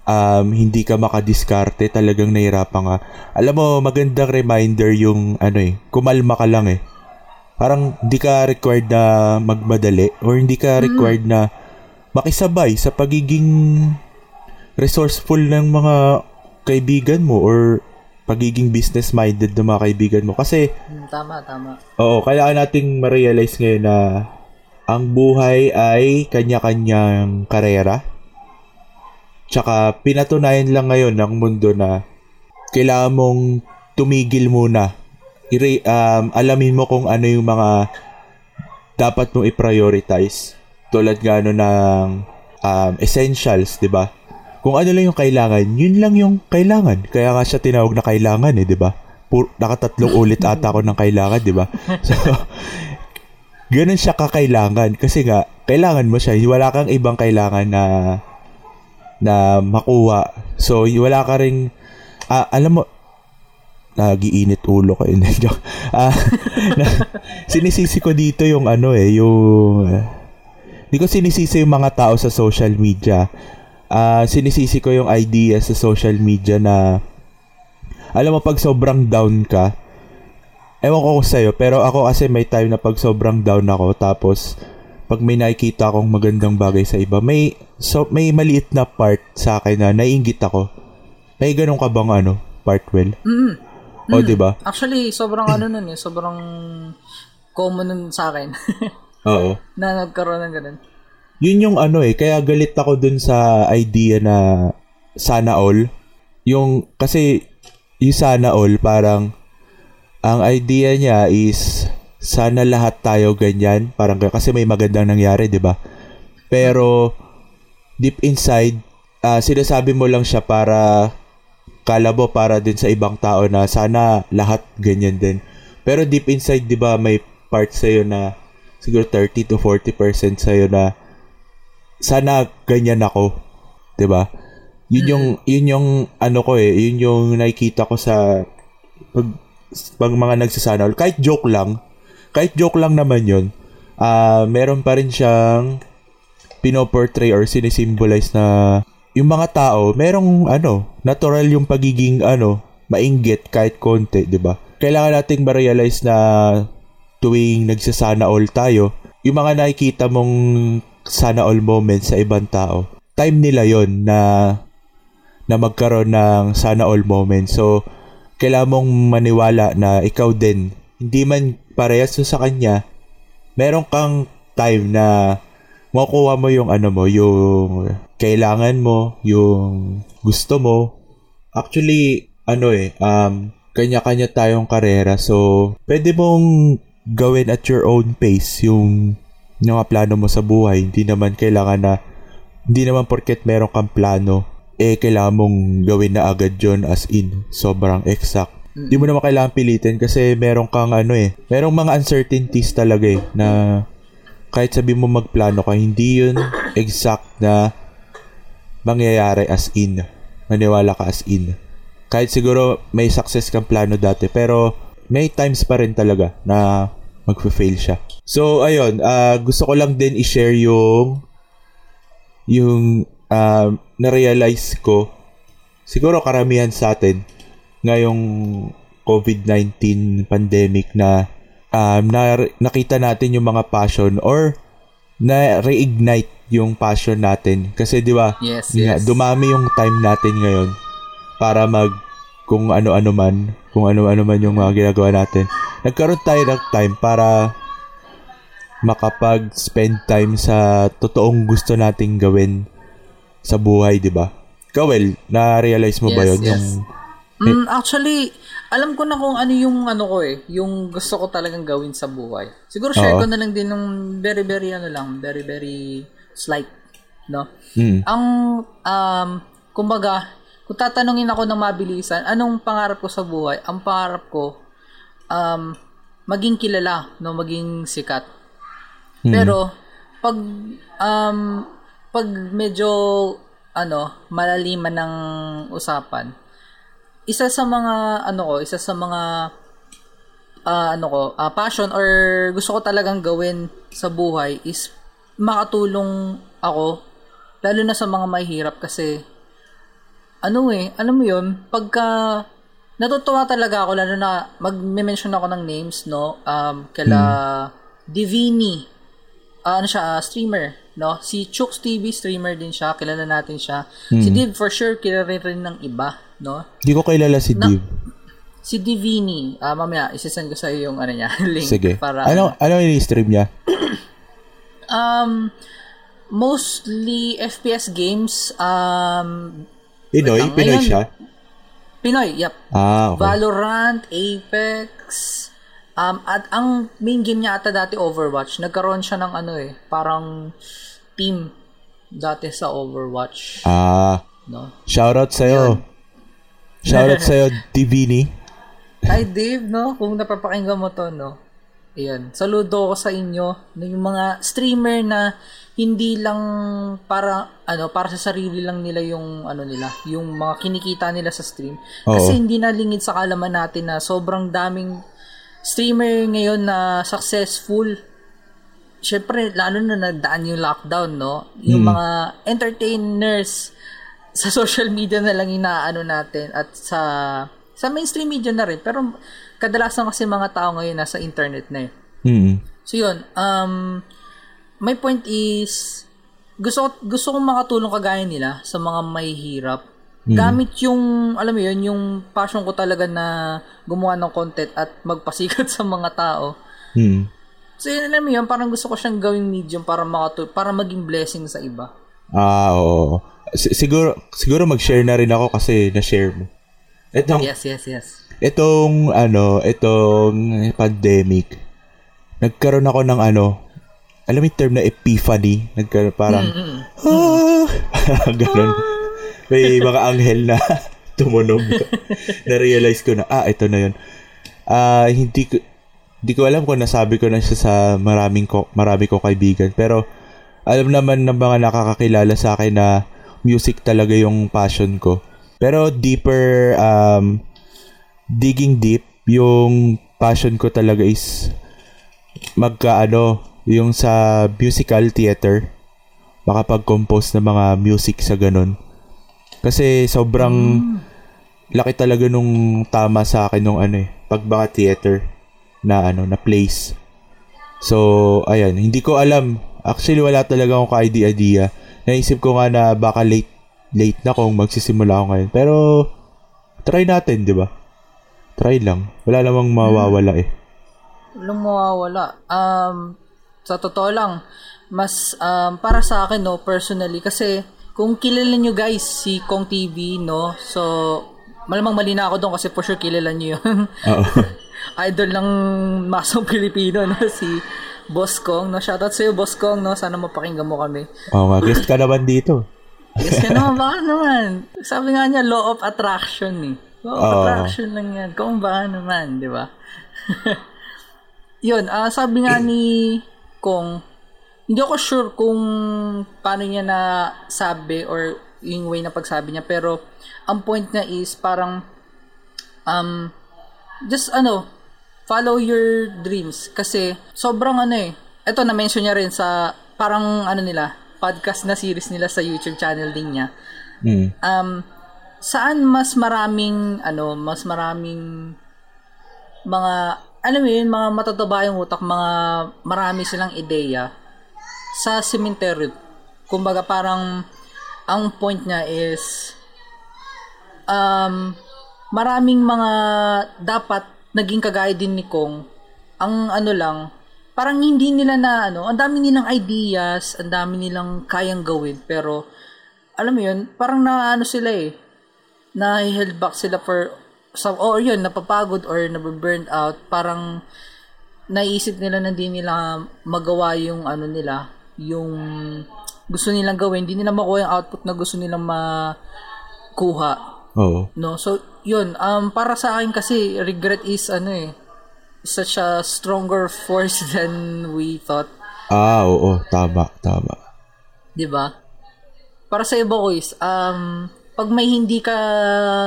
[SPEAKER 1] um, hindi ka makadiskarte, talagang nahirapan ka. Alam mo, magandang reminder yung ano eh, kumalma ka lang eh. Parang hindi ka required na magmadali or hindi ka required na makisabay sa pagiging resourceful ng mga kaibigan mo or pagiging business-minded ng mga kaibigan mo. Kasi,
[SPEAKER 2] Hmm, Tama, tama.
[SPEAKER 1] oo, kailangan nating ma-realize ngayon na ang buhay ay kanya-kanyang karera. Tsaka, pinatunayan lang ngayon ng mundo na kailangan mong tumigil muna. I- um, alamin mo kung ano yung mga dapat mong i-prioritize. Tulad nga ano ng um, essentials, di ba? Kung ano lang yung kailangan, yun lang yung kailangan. Kaya nga siya tinawag na kailangan eh, di ba? Pur- nakatatlong ulit ata ako ng kailangan, di ba? So, ganun siya kakailangan. Kasi nga, kailangan mo siya. Wala kang ibang kailangan na na makuha. So, wala ka ring, ah, alam mo, nagiinit ulo ko. Hindi, joke. Ah, na- sinisisi ko dito yung ano eh, yung, hindi ko sinisisi yung mga tao sa social media. Ah, sinisisi ko yung idea sa social media na, alam mo, pag sobrang down ka, ewan ko kung sa'yo, pero ako kasi may time na pag sobrang down ako, tapos, pag may nakikita akong magandang bagay sa iba, may so may maliit na part sa akin na naiinggit ako. May ganun ka bang ano, part well?
[SPEAKER 2] Mm.
[SPEAKER 1] O, di ba?
[SPEAKER 2] Actually, sobrang ano nun eh. Sobrang common nun sa akin.
[SPEAKER 1] Oo.
[SPEAKER 2] na nagkaroon ng ganun.
[SPEAKER 1] Yun yung ano eh, kaya galit ako dun sa idea na sana all. Yung, kasi, yung sana all, parang, ang idea niya is, sana lahat tayo ganyan. Parang, kasi may magandang nangyari, di ba? Pero, deep inside, ah, sinasabi mo lang siya para, kalabo para din sa ibang tao na sana lahat ganyan din. Pero deep inside, di ba, may part sa'yo na, siguro 30 to 40% sa'yo na, sana ganyan ako. 'Di ba? Yun yung yun yung ano ko eh, yun yung nakikita ko sa pag, pag mga nagsasana all. Kahit joke lang, kahit joke lang naman yun, ah meron pa rin siyang pinoportray or sinisimbolize na yung mga tao, merong ano, natural yung pagiging ano, mainggit kahit konti, 'di ba? Kailangan nating ma-realize na tuwing nagsasana all tayo, yung mga nakikita mong sana all moments sa ibang tao, time nila yon na na magkaroon ng sana all moments. So, kailangan mong maniwala na ikaw din, hindi man parehas sa kanya, meron kang time na makukuha mo yung ano mo, yung kailangan mo, yung gusto mo. Actually, ano eh, um, kanya-kanya tayong karera. So, pwede mong gawin at your own pace yung yung mga plano mo sa buhay. Hindi naman kailangan na, hindi naman porket meron kang plano, eh kailangan mong gawin na agad yon as in, sobrang exact. Hindi mo naman kailangan pilitin kasi meron kang ano eh, merong mga uncertainties talaga eh, na kahit sabi mo magplano ka, hindi yun exact na mangyayari as in. Maniwala ka as in. Kahit siguro may success kang plano dati, pero may times pa rin talaga na magfe-fail siya. So, ayun, ah, gusto ko lang din i-share yung yung ah, na-realize ko siguro karamihan sa atin ngayong COVID-19 pandemic na um, na nakita natin yung mga passion or na reignite yung passion natin kasi di ba
[SPEAKER 2] Yes, yes.
[SPEAKER 1] dumami yung time natin ngayon para mag kung ano-ano man kung ano-ano man yung mga ginagawa natin nagkaroon tayo ng time para makapag-spend time sa totoong gusto nating gawin sa buhay, di ba? Kawel, na-realize mo ba
[SPEAKER 2] Yes,
[SPEAKER 1] yun?
[SPEAKER 2] yes.
[SPEAKER 1] Yung,
[SPEAKER 2] Mm, actually, alam ko na kung ano yung ano ko eh, yung gusto ko talagang gawin sa buhay. Siguro share
[SPEAKER 1] Oo.
[SPEAKER 2] ko na lang din ng very very ano lang, very very slight, no?
[SPEAKER 1] mm,
[SPEAKER 2] Ang um kumbaga, kung tatanungin ako ng mabilisan, anong pangarap ko sa buhay? Ang pangarap ko um maging kilala, no, maging sikat. Pero pag um pag medyo ano, malaliman ng usapan, isa sa mga ano ko, isa sa mga ah, ano ko, ah, passion or gusto ko talagang gawin sa buhay is makatulong ako lalo na sa mga mahihirap kasi ano eh, alam mo yun, pagka natutuwa talaga ako lalo na mag-mention ako ng names, no? Um, kala Divini. Ah, ano siya, ah, streamer, no? Si Chooks TV streamer din siya, kilala natin siya. Si Div for sure kilala rin ng iba, no?
[SPEAKER 1] Hindi ko kilala si Div.
[SPEAKER 2] Si Divini, ah mamaya isesend ko sa iyo yung ano niya, link
[SPEAKER 1] Sige.
[SPEAKER 2] para
[SPEAKER 1] ano, ano yung stream niya?
[SPEAKER 2] um mostly FPS games, um
[SPEAKER 1] Pinoy?
[SPEAKER 2] lang,
[SPEAKER 1] Pinoy
[SPEAKER 2] ngayon-
[SPEAKER 1] siya?
[SPEAKER 2] Pinoy, yep.
[SPEAKER 1] Ah, okay.
[SPEAKER 2] Valorant, Apex, um, at ang main game niya ata dati Overwatch. Nagkaroon siya ng ano eh, parang team dati sa Overwatch,
[SPEAKER 1] Ah,
[SPEAKER 2] no?
[SPEAKER 1] shoutout sa'yo. Shoutout sa'yo, Divini.
[SPEAKER 2] Hi Dave, no? Kung napapakinggan mo to, no? Ayan. Saludo ko sa inyo. Yung mga streamer na hindi lang para ano para sa sarili lang nila yung ano nila yung mga kinikita nila sa stream. Kasi
[SPEAKER 1] Oo.
[SPEAKER 2] hindi na lingid sa kalaman natin na sobrang daming streamer ngayon na successful. Syempre lalo na nagdaan yung lockdown no? Yung mga entertainers sa social media na lang inaano natin at sa sa mainstream media na rin. Pero kadalasan kasi mga tao ngayon nasa internet na eh.
[SPEAKER 1] Hmm.
[SPEAKER 2] So yun, um, my point is, gusto, gusto kong makatulong kagaya nila sa mga may hirap. Gamit yung, alam mo yun, yung passion ko talaga na gumawa ng content at magpasikat sa mga tao.
[SPEAKER 1] Hmm.
[SPEAKER 2] So yun, alam mo yun, parang gusto ko siyang gawing medium para makatul para maging blessing sa iba.
[SPEAKER 1] Ah, oo. Si- siguro, siguro mag-share na rin ako kasi na-share mo. Itong,
[SPEAKER 2] Yes, yes, yes.
[SPEAKER 1] itong, ano, itong pandemic, nagkaroon ako ng ano, alam mo yung term na epiphany? Nagkaroon parang, ah, ganun. May mga anghel na tumunog. Na-realize ko na, ah, ito na yun. Ah, hindi ko, hindi ko alam kung nasabi ko na siya sa maraming ko, marami ko kaibigan. Pero, alam naman ng mga nakakakilala sa akin na music talaga yung passion ko. Pero deeper, um, digging deep, yung passion ko talaga is magkaano, yung sa musical theater, makapag-compose ng mga music sa ganun. Kasi sobrang laki talaga nung tama sa akin nung ano eh, pagbaka theater na ano, na place. So, ayan, hindi ko alam. Actually, wala talaga akong ka-idea. Naisip ko nga na baka late late na kung magsisimula ako ngayon. Pero, try natin, di ba? Try lang. Wala namang mawawala eh.
[SPEAKER 2] Walang mawawala. Um, sa totoo lang, mas um, para sa akin, no, personally, kasi kung kilala nyo guys si Kong TV, no, so malamang mali na ako doon kasi for sure kilala nyo yun. Idol ng masong Pilipino, no, si Boss Kong, no, shoutout sa'yo, Boss Kong, no, sana mapakinggan mo kami.
[SPEAKER 1] Oo nga, guest ka naman dito.
[SPEAKER 2] Yes, ka naman, baka naman. Sabi nga niya, law of attraction, eh. Law of
[SPEAKER 1] Oo.
[SPEAKER 2] attraction lang yan. Kung baka naman, di ba? Yun, ah sabi nga ni Kong, hindi ako sure kung paano niya na sabi or yung way na pagsabi niya, pero ang point niya is parang um, just ano, follow your dreams. Kasi sobrang ano eh, eto na-mention niya rin sa parang ano nila, podcast na series nila sa YouTube channel din niya.
[SPEAKER 1] Mm.
[SPEAKER 2] Um, saan mas maraming ano, mas maraming mga alam mo yun, mga matataba yung utak, mga marami silang ideya sa cemetery. Kumbaga parang ang point niya is um, maraming mga dapat naging kagaya din ni Kong. Ang ano lang, parang hindi nila na ano, ang dami nilang ideas, ang dami nilang kayang gawin, pero alam mo yun, parang na ano sila eh, na held back sila for sa or yun napapagod or nabe-burnt out parang naisip nila na hindi nila magawa yung ano nila yung gusto nilang gawin hindi nila makuha yung output na gusto nilang makuha
[SPEAKER 1] Oo.
[SPEAKER 2] no so yun um para sa akin kasi regret is ano eh such a stronger force than we thought
[SPEAKER 1] Ah, oo. Tama, tama.
[SPEAKER 2] 'di ba? Para sa iba ko is um pag may hindi ka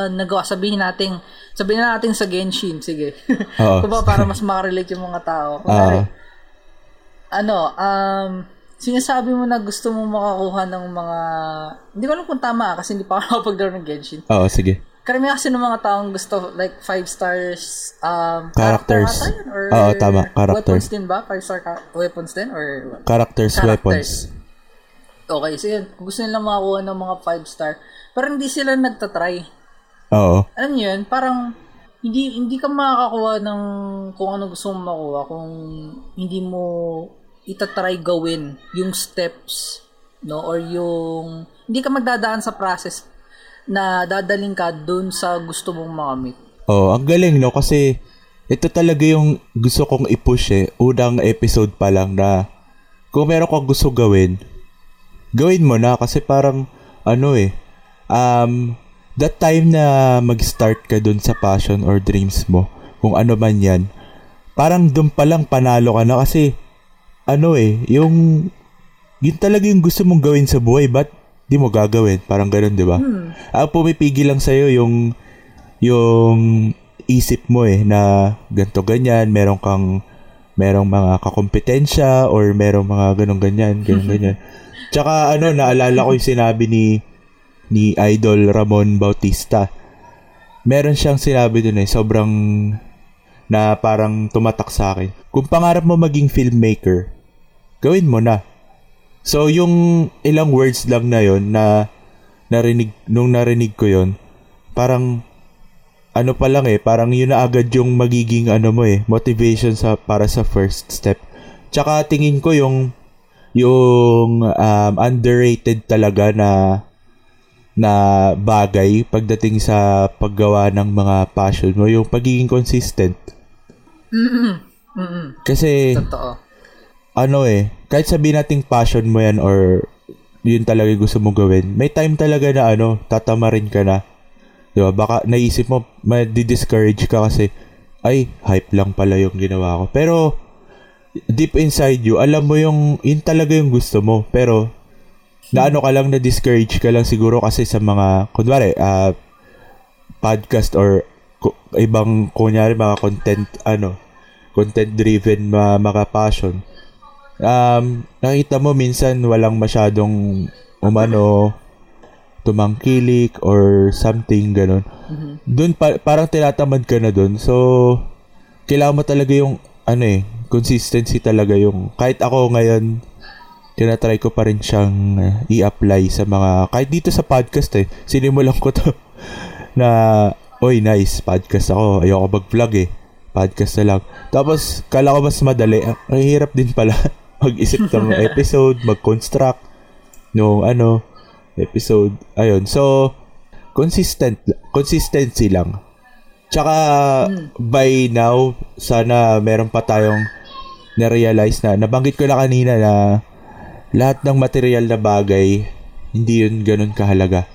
[SPEAKER 2] nagawa, sabihin natin sabihin na natin sa Genshin, sige.
[SPEAKER 1] Oo.
[SPEAKER 2] Kung ba para mas makarelate yung mga tao.
[SPEAKER 1] Oo.
[SPEAKER 2] ano, um, sinasabi mo na gusto mo makakuha ng mga, hindi ko alam kung tama kasi hindi pa ako nakapagdaro ng Genshin.
[SPEAKER 1] Oo, sige.
[SPEAKER 2] Karamihan kasi ng mga taong gusto, like, five stars, um,
[SPEAKER 1] Characters.
[SPEAKER 2] character yun? Or
[SPEAKER 1] Oo, tama, character.
[SPEAKER 2] Weapons din ba? Five star ka- weapons din? Or what?
[SPEAKER 1] Characters, weapons.
[SPEAKER 2] Okay, so yun. Kung gusto nila makakuha ng mga five star, pero hindi sila nagtatry.
[SPEAKER 1] Oo.
[SPEAKER 2] Alam niyo yun, parang hindi hindi ka makakakuha ng kung ano gusto mong makuha kung hindi mo itatry gawin yung steps no or yung hindi ka magdadaan sa process na dadaling ka dun sa gusto mong makamit.
[SPEAKER 1] Oh, ang galing no kasi ito talaga yung gusto kong i-push eh. Unang episode pa lang na kung meron kang gusto gawin, gawin mo na kasi parang ano eh um that time na mag-start ka dun sa passion or dreams mo, kung ano man yan, parang dun pa lang panalo ka na kasi ano eh, yung yun talaga yung gusto mong gawin sa buhay, ba't di mo gagawin? Parang ganun, di ba? Ang pumipigil lang sa'yo yung yung isip mo eh na ganto ganyan, meron kang merong mga kakompetensya or merong mga ganong ganyan, ganyan ganyan. Tsaka ano, naalala ko yung sinabi ni ni Idol Ramon Bautista. Meron siyang sinabi dun eh, sobrang na parang tumatak sa akin. Kung pangarap mo maging filmmaker, gawin mo na. So, yung ilang words lang na yon na narinig, nung narinig ko yon parang ano pa lang eh, parang yun na agad yung magiging ano mo eh, motivation sa para sa first step. Tsaka tingin ko yung yung um, underrated talaga na na bagay pagdating sa paggawa ng mga passion mo, yung pagiging consistent.
[SPEAKER 2] Mm-mm.
[SPEAKER 1] Kasi
[SPEAKER 2] Totoo.
[SPEAKER 1] ano eh, kahit sabihin nating passion mo yan or yun talaga yung gusto mong gawin, may time talaga na ano, tatama rin ka na. Di ba? Baka naisip mo, ma-discourage ka kasi, ay, hype lang pala yung ginawa ko. Pero, deep inside you, alam mo yung, yun talaga yung gusto mo. Pero, naano ka lang, na-discourage ka lang siguro kasi sa mga, kunwari, ah, podcast or ku- ibang, kunyari, mga content, ano, content-driven mga, mga passion um, nakita mo minsan walang masyadong umano tumangkilik or something ganun. Doon pa- parang tinatamad ka na doon. So kailangan mo talaga yung ano eh, consistency talaga yung kahit ako ngayon tinatry ko pa rin siyang uh, i-apply sa mga kahit dito sa podcast eh. Sinimulan ko to na oy nice podcast ako. Ayoko mag-vlog eh. Podcast na lang. Tapos kala ko mas madali. Ang hirap din pala mag-isip ng episode, mag-construct no ano episode. Ayun. So consistent consistency lang. Tsaka by now sana meron pa tayong na-realize na nabanggit ko na kanina na lahat ng material na bagay hindi yun ganun kahalaga.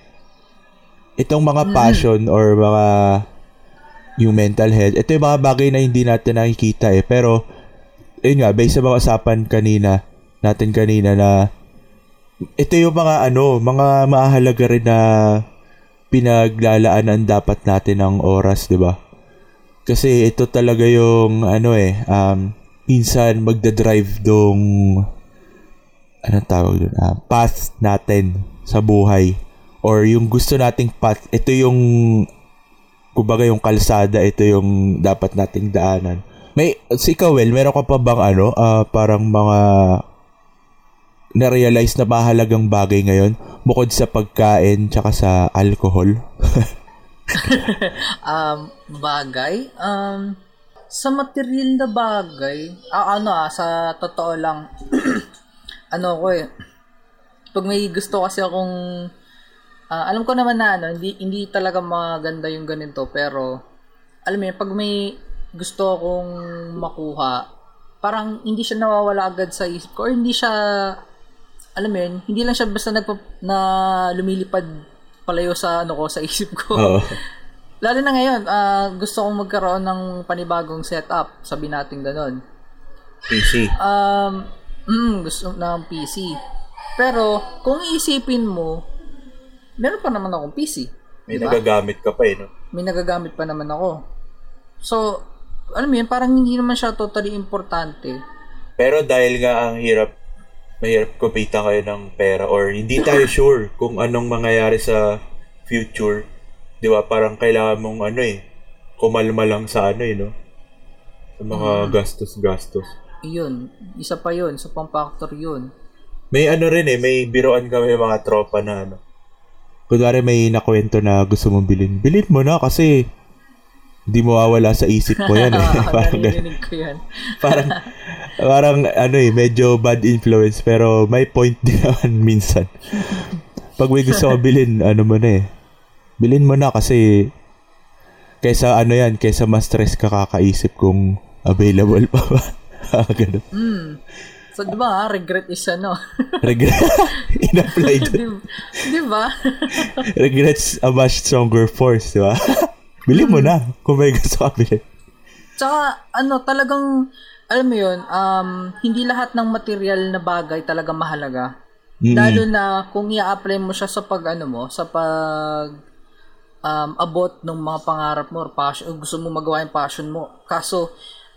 [SPEAKER 1] Itong mga passion or mga yung mental health, ito yung mga bagay na hindi natin nakikita eh. Pero, yun nga, based sa mga usapan kanina, natin kanina na ito yung mga ano, mga mahalaga rin na pinaglalaanan dapat natin ng oras, di ba? Kasi ito talaga yung ano eh, um, minsan magda-drive dong anong tawag doon? Ah, path natin sa buhay or yung gusto nating path, ito yung kumbaga yung kalsada, ito yung dapat nating daanan. May, si ikaw, Well, meron ka pa bang ano, ah, parang mga na-realize na mahalagang bagay ngayon bukod sa pagkain tsaka sa alcohol?
[SPEAKER 2] um, bagay. Um, sa material na bagay, ah, ano ah, sa totoo lang, ano ko eh, pag may gusto kasi akong, ah, alam ko naman na ano, hindi, hindi talaga maganda yung ganito, pero, alam mo yun, pag may gusto akong makuha, parang hindi siya nawawala agad sa isip ko, or hindi siya, alam mo yun, hindi lang siya basta nagpa, na lumilipad palayo sa ano ko sa isip ko.
[SPEAKER 1] Oo.
[SPEAKER 2] Lalo na ngayon, ah, gusto kong magkaroon ng panibagong setup, sabi natin ganun.
[SPEAKER 1] PC.
[SPEAKER 2] Um, mm, gusto ng PC. Pero, kung iisipin mo, meron pa naman akong PC.
[SPEAKER 1] May
[SPEAKER 2] Diba?
[SPEAKER 1] nagagamit ka pa eh, no?
[SPEAKER 2] may nagagamit pa naman ako. So, alam mo yun, parang hindi naman siya totally importante.
[SPEAKER 1] Pero dahil nga ang hirap, mahirap kumita kayo ng pera or hindi tayo sure kung anong mangyayari sa future, di ba? Parang kailangan mong ano eh, kumalma lang sa ano eh, no? Sa mga gastos-gastos.
[SPEAKER 2] Yun, isa pa yun, isa pang factor yun.
[SPEAKER 1] May ano rin eh, may biroan kami mga tropa na ano. Kunwari may nakwento na gusto mong bilhin. Bilhin mo na kasi hindi mo mawawala sa isip ko yan eh. parang,
[SPEAKER 2] ko yan.
[SPEAKER 1] parang, parang ano eh, medyo bad influence pero may point din naman minsan. Pag may gusto ka bilhin, ano mo na eh. Bilhin mo na kasi kaysa ano yan, kaysa mas stress ka kakaisip kung available pa ba. Ganun.
[SPEAKER 2] Mm. So, di ba, ah, regret is ano?
[SPEAKER 1] Regret. In-apply doon.
[SPEAKER 2] di ba?
[SPEAKER 1] Regrets a much stronger force, di ba? Bili mo na kung may gusto ka bilhin.
[SPEAKER 2] Tsaka, ano, talagang, alam mo yun, um, hindi lahat ng material na bagay talaga mahalaga.
[SPEAKER 1] Mm.
[SPEAKER 2] Lalo na kung i-apply mo siya sa pag, ano mo, sa pag um, abot ng mga pangarap mo or passion, o gusto mo magawa yung passion mo. Kaso,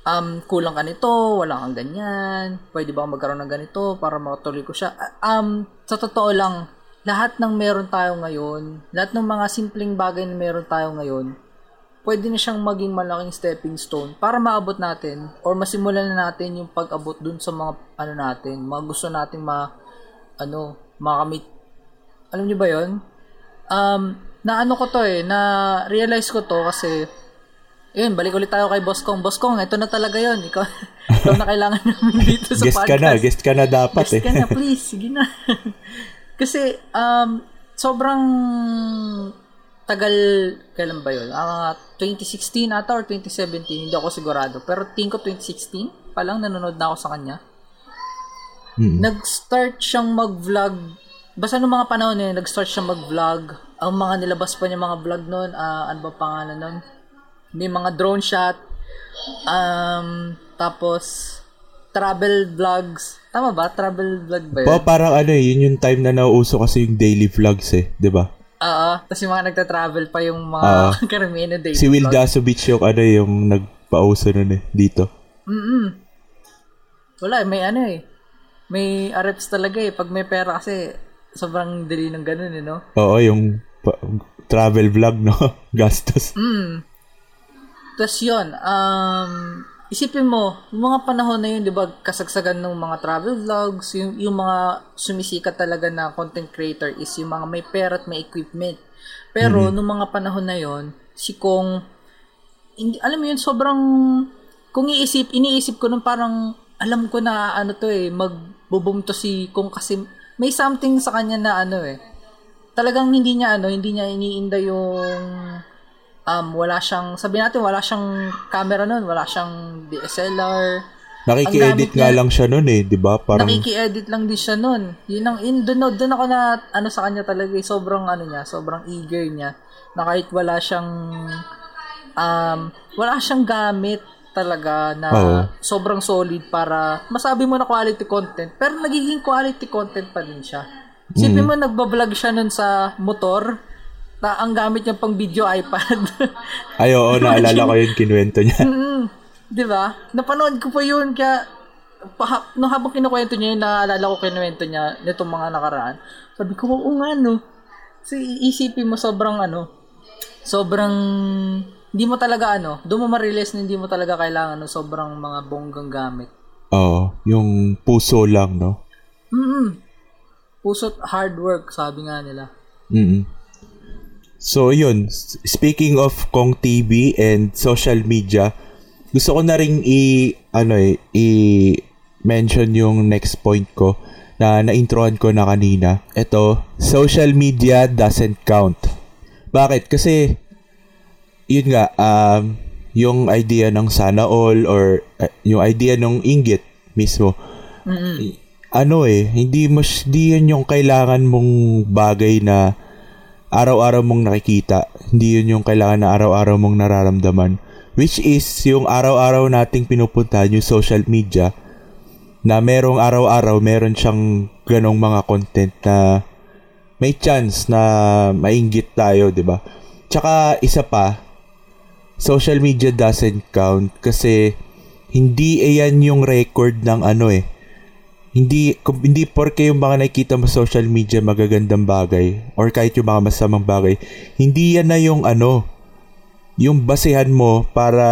[SPEAKER 2] um, kulang ka nito, wala kang ganyan, pwede ba magkaroon ng ganito para makatuloy ko siya. Um, sa totoo lang, lahat ng meron tayo ngayon, lahat ng mga simpleng bagay na meron tayo ngayon, pwede na siyang maging malaking stepping stone para maabot natin or masimulan na natin yung pag-abot dun sa mga ano natin, mga gusto nating ma ano, makamit. Alam niyo ba 'yon? Um, na ano ko to eh, na realize ko to kasi yun, balik ulit tayo kay Boss Kong. Boss Kong, ito na talaga yon Ikaw, ikaw na kailangan namin dito sa
[SPEAKER 1] Guest
[SPEAKER 2] podcast.
[SPEAKER 1] ka na, guest ka na dapat
[SPEAKER 2] Guest
[SPEAKER 1] eh.
[SPEAKER 2] ka na, please. Sige na. Kasi, um, sobrang tagal, kailan ba yun? Ah, 2016 ata or 2017, hindi ako sigurado. Pero tingin ko 2016 pa lang nanonood na ako sa kanya.
[SPEAKER 1] Mm.
[SPEAKER 2] Nag-start siyang mag-vlog. Basta nung mga panahon na yun, nag-start siyang mag-vlog. Ang mga nilabas pa niya mga vlog noon, ah, ano ba pangalan nun? May mga drone shot. Um, tapos, travel vlogs. Tama ba? Travel vlog ba yun?
[SPEAKER 1] Pa, parang ano eh, yun yung time na nauuso kasi yung daily vlogs eh, di ba?
[SPEAKER 2] Oo. Tapos yung mga nagta-travel pa yung mga
[SPEAKER 1] Oo.
[SPEAKER 2] karamihan na daily
[SPEAKER 1] Si Will. Dasovich yung ano eh, yung nagpauso nun eh, dito.
[SPEAKER 2] Mm-mm. Wala, may ano eh. May arreps talaga eh. Pag may pera kasi, sobrang dali ng ganun eh, no?
[SPEAKER 1] Oo, yung pa- travel vlog, no? Gastos.
[SPEAKER 2] Mm. Tapos yun, um, isipin mo, yung mga panahon na yun, di ba, kasagsagan ng mga travel vlogs, yung, yung mga sumisikat talaga na content creator is yung mga may pera at may equipment. Pero, nung mga panahon na yun, si Kong, hindi, alam mo yun, sobrang, kung iisip, iniisip ko nung parang, alam ko na ano to eh, magbubum to si Kong kasi may something sa kanya na ano eh, talagang hindi niya ano, hindi niya iniinda yung um, wala siyang, sabi natin, wala siyang camera nun, wala siyang DSLR.
[SPEAKER 1] Nakiki-edit nga
[SPEAKER 2] niya-
[SPEAKER 1] lang siya nun eh, di ba? Parang,
[SPEAKER 2] Nakiki-edit lang din siya nun. Yun ang, in, dun, dun ako na, ano sa kanya talaga, eh, sobrang ano niya, sobrang eager niya, na kahit wala siyang, um, wala siyang gamit talaga na
[SPEAKER 1] Oo.
[SPEAKER 2] sobrang solid para masabi mo na quality content, pero nagiging quality content pa din siya. Sipin mo, nagbablog siya nun sa motor, na ang gamit niya pang video iPad.
[SPEAKER 1] ay oo, naalala ko yung kinuwento niya.
[SPEAKER 2] Mm, 'Di ba? Napanood ko pa 'yun kaya pa, no habang kinukwento niya yun, naalala ko kinuwento niya nitong mga nakaraan. Sabi ko, oo nga no. Kasi isipin mo sobrang ano, sobrang hindi mo talaga ano, doon mo ma-realize na hindi mo talaga kailangan ng sobrang mga bonggang gamit.
[SPEAKER 1] Oo, yung puso lang, no?
[SPEAKER 2] Mm Puso't hard work, sabi nga nila.
[SPEAKER 1] mm So, yun. Speaking of Kong TV and social media, gusto ko na ring i, ano eh, i-mention yung next point ko na na-introhan ko na kanina. Ito, social media doesn't count. Bakit? Kasi, yun nga, um, yung idea ng sana all or uh, yung idea ng inggit mismo, i- ano eh, hindi mas di yan yung kailangan mong bagay na araw-araw mong nakikita. Hindi yun yung kailangan na araw-araw mong nararamdaman. Which is yung araw-araw nating pinupuntahan yung social media na merong araw-araw meron siyang ganong mga content na may chance na mainggit tayo, 'di ba? Tsaka isa pa, social media doesn't count kasi hindi iyan yung record ng ano eh. Hindi hindi porke yung mga nakikita mo sa social media magagandang bagay or kahit yung mga masamang bagay, hindi yan na yung ano, yung basehan mo para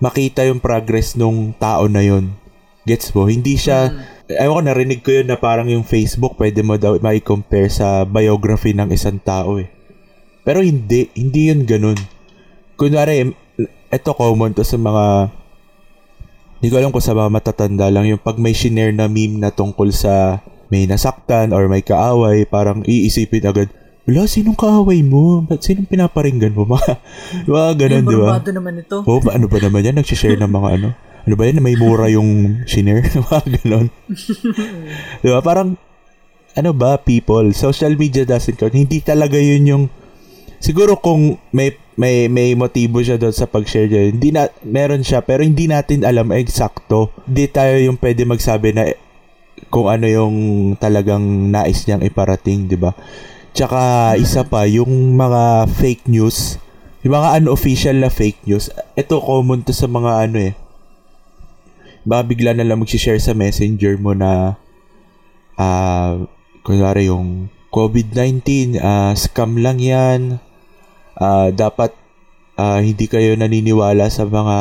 [SPEAKER 1] makita yung progress nung tao na yun. Gets mo? Hindi siya, mm. ayaw ko narinig ko yun na parang yung Facebook pwede mo daw mai-compare sa biography ng isang tao eh. Pero hindi, hindi yun ganun. Kunwari, ito common to sa mga hindi ko alam kung sa mga matatanda lang yung pag may shinare na meme na tungkol sa may nasaktan or may kaaway, parang iisipin agad, wala, sinong kaaway mo? Ba't sinong pinaparinggan mo? Mga, mga ganun, di ba?
[SPEAKER 2] naman ito.
[SPEAKER 1] Oo, oh, ano ba naman yan? Nagsishare ng mga ano? Ano ba yan? May mura yung shinare? mga ganun. di ba? Parang, ano ba, people, social media doesn't count. Hindi talaga yun yung, siguro kung may may may motibo siya doon sa pag-share niya. Hindi na meron siya pero hindi natin alam eksakto. Hindi tayo yung pwede magsabi na kung ano yung talagang nais niyang iparating, 'di ba? Tsaka isa pa yung mga fake news, yung mga unofficial na fake news. Ito common to sa mga ano eh. Baka bigla na lang mag-share sa messenger mo na ah uh, kunwari yung COVID-19, uh, scam lang yan, uh, dapat uh, hindi kayo naniniwala sa mga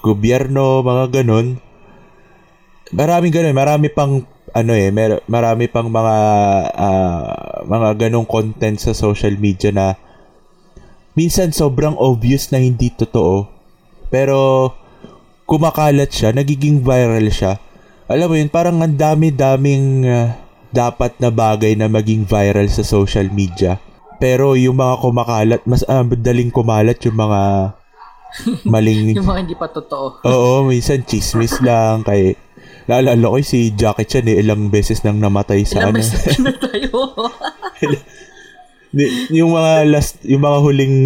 [SPEAKER 1] gobyerno, mga ganun. Maraming ganun, marami pang ano eh, mer- marami pang mga uh, mga ganong content sa social media na minsan sobrang obvious na hindi totoo. Pero kumakalat siya, nagiging viral siya. Alam mo yun, parang ang dami-daming uh, dapat na bagay na maging viral sa social media. Pero yung mga kumakalat, mas uh, daling kumalat yung mga maling...
[SPEAKER 2] yung mga hindi pa totoo.
[SPEAKER 1] Oo, minsan chismis lang. Kay, naalala ko si Jackie Chan eh, ilang beses nang namatay sa
[SPEAKER 2] ilang
[SPEAKER 1] ano.
[SPEAKER 2] Ilang beses namatay,
[SPEAKER 1] yung mga last, yung mga huling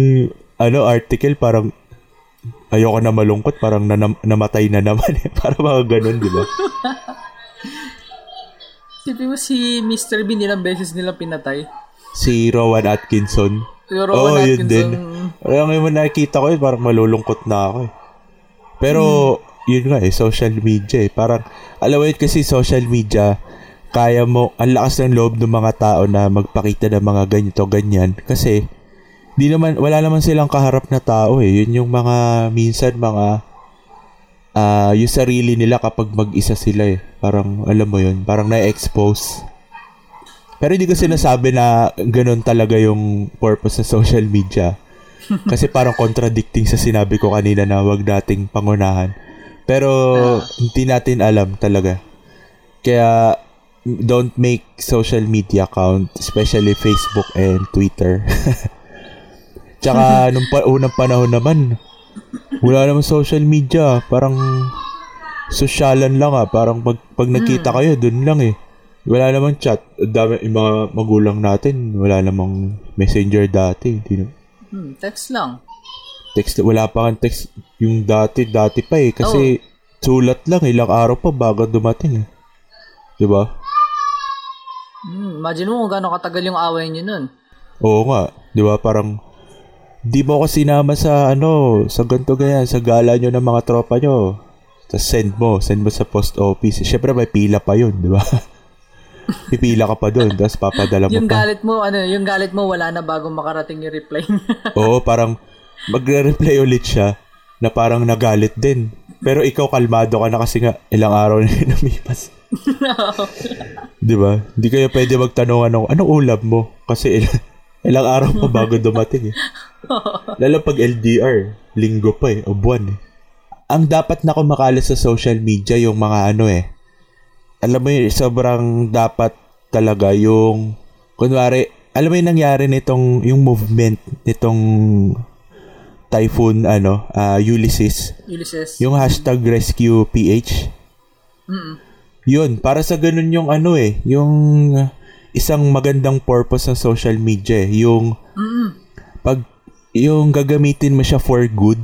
[SPEAKER 1] ano article parang ayoko na malungkot, parang nanam, namatay na naman eh. Para mga ganun, di ba?
[SPEAKER 2] Sipi mo si Mr. Bean ilang beses nilang pinatay
[SPEAKER 1] si Rowan Atkinson.
[SPEAKER 2] Si Rowan oh, Atkinson. yun din.
[SPEAKER 1] Kaya ngayon nakikita ko yun, parang malulungkot na ako eh. Pero, hmm. yun nga eh, social media eh. Parang, alam mo yun kasi social media, kaya mo, ang lakas ng loob ng mga tao na magpakita ng mga ganito, ganyan. Kasi, di naman, wala naman silang kaharap na tao eh. Yun yung mga, minsan mga, uh, yung sarili nila kapag mag-isa sila eh. Parang, alam mo yun, parang na-expose. Pero hindi ko sinasabi na ganun talaga yung purpose sa social media. Kasi parang contradicting sa sinabi ko kanina na wag dating pangunahan. Pero hindi natin alam talaga. Kaya don't make social media account, especially Facebook and Twitter. Tsaka nung pa- unang panahon naman, wala naman social media. Parang sosyalan lang ah. Parang pag, pag nakita hmm. kayo, dun lang eh. Wala namang chat. Dami, yung mga magulang natin, wala namang messenger dati. Di na.
[SPEAKER 2] Hmm, text lang.
[SPEAKER 1] Text, wala pa kang text. Yung dati, dati pa eh. Kasi oh. sulat lang, ilang araw pa bago dumating eh. Di ba?
[SPEAKER 2] Hmm, imagine mo kung gaano katagal yung away niyo nun.
[SPEAKER 1] Oo nga. Di ba? Parang, di mo ako sinama sa ano, sa ganto ganyan, sa gala nyo ng mga tropa nyo. Tapos send mo, send mo sa post office. Siyempre may pila pa yun, di ba? Pipila ka pa doon, tapos papadala mo
[SPEAKER 2] yung
[SPEAKER 1] pa.
[SPEAKER 2] galit mo, ano, yung galit mo wala na bago makarating yung reply niya.
[SPEAKER 1] Oo, parang magre-reply ulit siya na parang nagalit din. Pero ikaw kalmado ka na kasi nga ilang araw na lumipas. no. 'Di ba? Hindi kayo pwede magtanong ano, anong ulam mo? Kasi ilang, ilang araw pa bago dumating eh. Lalo pag LDR, linggo pa eh, o buwan eh. Ang dapat na kumakalat sa social media yung mga ano eh, alam mo yun, sobrang dapat talaga yung, kunwari, alam mo yung nangyari nitong, yung movement nitong typhoon, ano, uh, Ulysses.
[SPEAKER 2] Ulysses.
[SPEAKER 1] Yung hashtag rescue PH. Mm-mm. Yun, para sa ganun yung ano eh, yung isang magandang purpose ng social media eh, yung Mm-mm. pag yung gagamitin mo siya for good,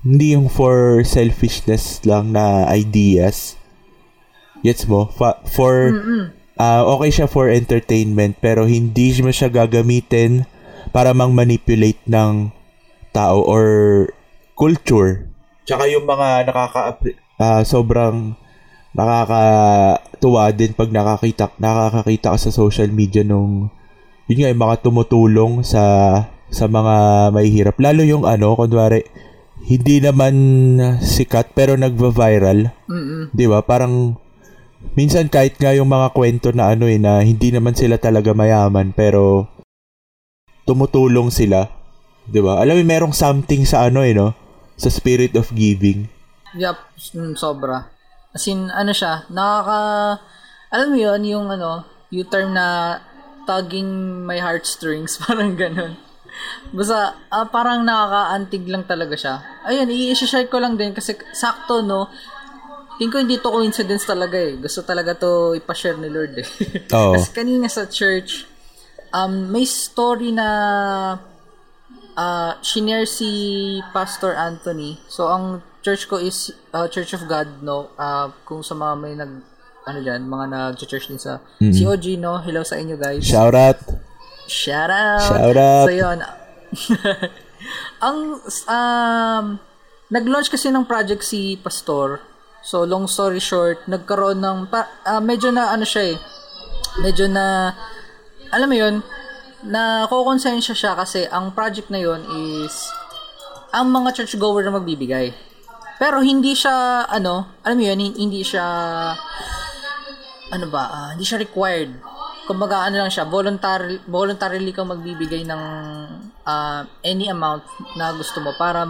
[SPEAKER 1] hindi yung for selfishness lang na ideas Gets mo? Fa- for, Mm-mm. ah, okay siya for entertainment pero hindi mo siya gagamitin para mang manipulate ng tao or culture. Tsaka yung mga nakaka ah, sobrang nakakatuwa din pag nakakita nakakakita ka sa social media nung yun nga yung mga tumutulong sa sa mga mahihirap lalo yung ano kunwari hindi naman sikat pero nagva-viral
[SPEAKER 2] Mm-mm.
[SPEAKER 1] 'di ba parang minsan kahit nga yung mga kwento na ano eh na hindi naman sila talaga mayaman pero tumutulong sila 'di ba alam mo merong something sa ano eh no sa spirit of giving
[SPEAKER 2] Yup, mm, sobra. As in, ano siya, nakaka... Alam mo yun, yung ano, yung term na tugging my heartstrings, parang ganun. Basta, ah, parang nakaka-antig lang talaga siya. Ayun, i-share ko lang din kasi sakto, no? Tingin ko hindi to coincidence talaga eh. Gusto talaga to ipashare ni Lord eh.
[SPEAKER 1] Oo.
[SPEAKER 2] kasi kanina sa church, um, may story na uh, shinare si Pastor Anthony. So, ang church ko is uh, Church of God, no? Uh, kung sa mga may nag, ano dyan, mga nag-church din sa COG, no? Hello sa inyo, guys.
[SPEAKER 1] shout out
[SPEAKER 2] Shout out!
[SPEAKER 1] Shout out!
[SPEAKER 2] So, yun. ang, um, nag-launch kasi ng project si Pastor. So, long story short, nagkaroon ng, pa, ah, medyo na, ano siya eh, medyo na, alam mo yun, na kukonsensya siya kasi ang project na yun is, ang mga churchgoer na magbibigay. Pero hindi siya, ano, alam mo yun, hindi siya, ano ba, ah, hindi siya required. Kumbaga, ano lang siya, voluntary, voluntarily kang magbibigay ng ah, any amount na gusto mo para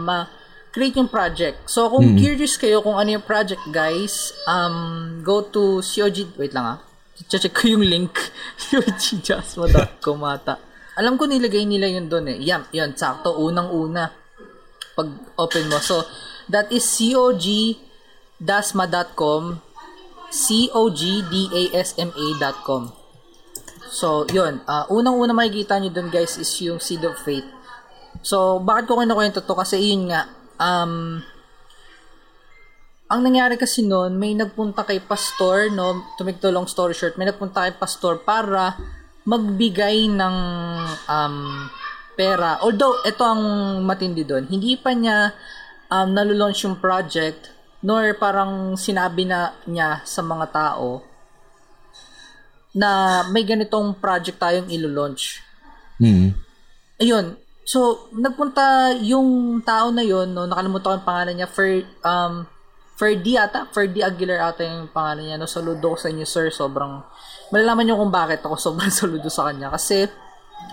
[SPEAKER 2] ma-create yung project. So, kung curious kayo kung ano yung project, guys, um, go to COG, wait lang ah, check ko yung link, COGjasmo.com ata. Alam ko nilagay nila yun doon eh. Yan, yan, sakto, unang-una pag open mo. So, that is cogdasma.com cogdasma.com So, yun. Uh, unang-una makikita nyo dun guys is yung Seed of Faith. So, bakit ko kinukwento to? Kasi yun nga, um, ang nangyari kasi noon, may nagpunta kay pastor, no, to make the long story short, may nagpunta kay pastor para magbigay ng um, pera. Although, ito ang matindi doon. Hindi pa niya um, nalulaunch yung project, nor parang sinabi na niya sa mga tao na may ganitong project tayong ilo-launch.
[SPEAKER 1] Hmm.
[SPEAKER 2] Ayun. So, nagpunta yung tao na yon no, nakalimutan ko yung pangalan niya, Fer, um, Ferdi ata, Ferdi Aguilar ata yung pangalan niya, no, saludo ko sa inyo, sir, sobrang, malalaman niyo kung bakit ako sobrang saludo sa kanya, kasi,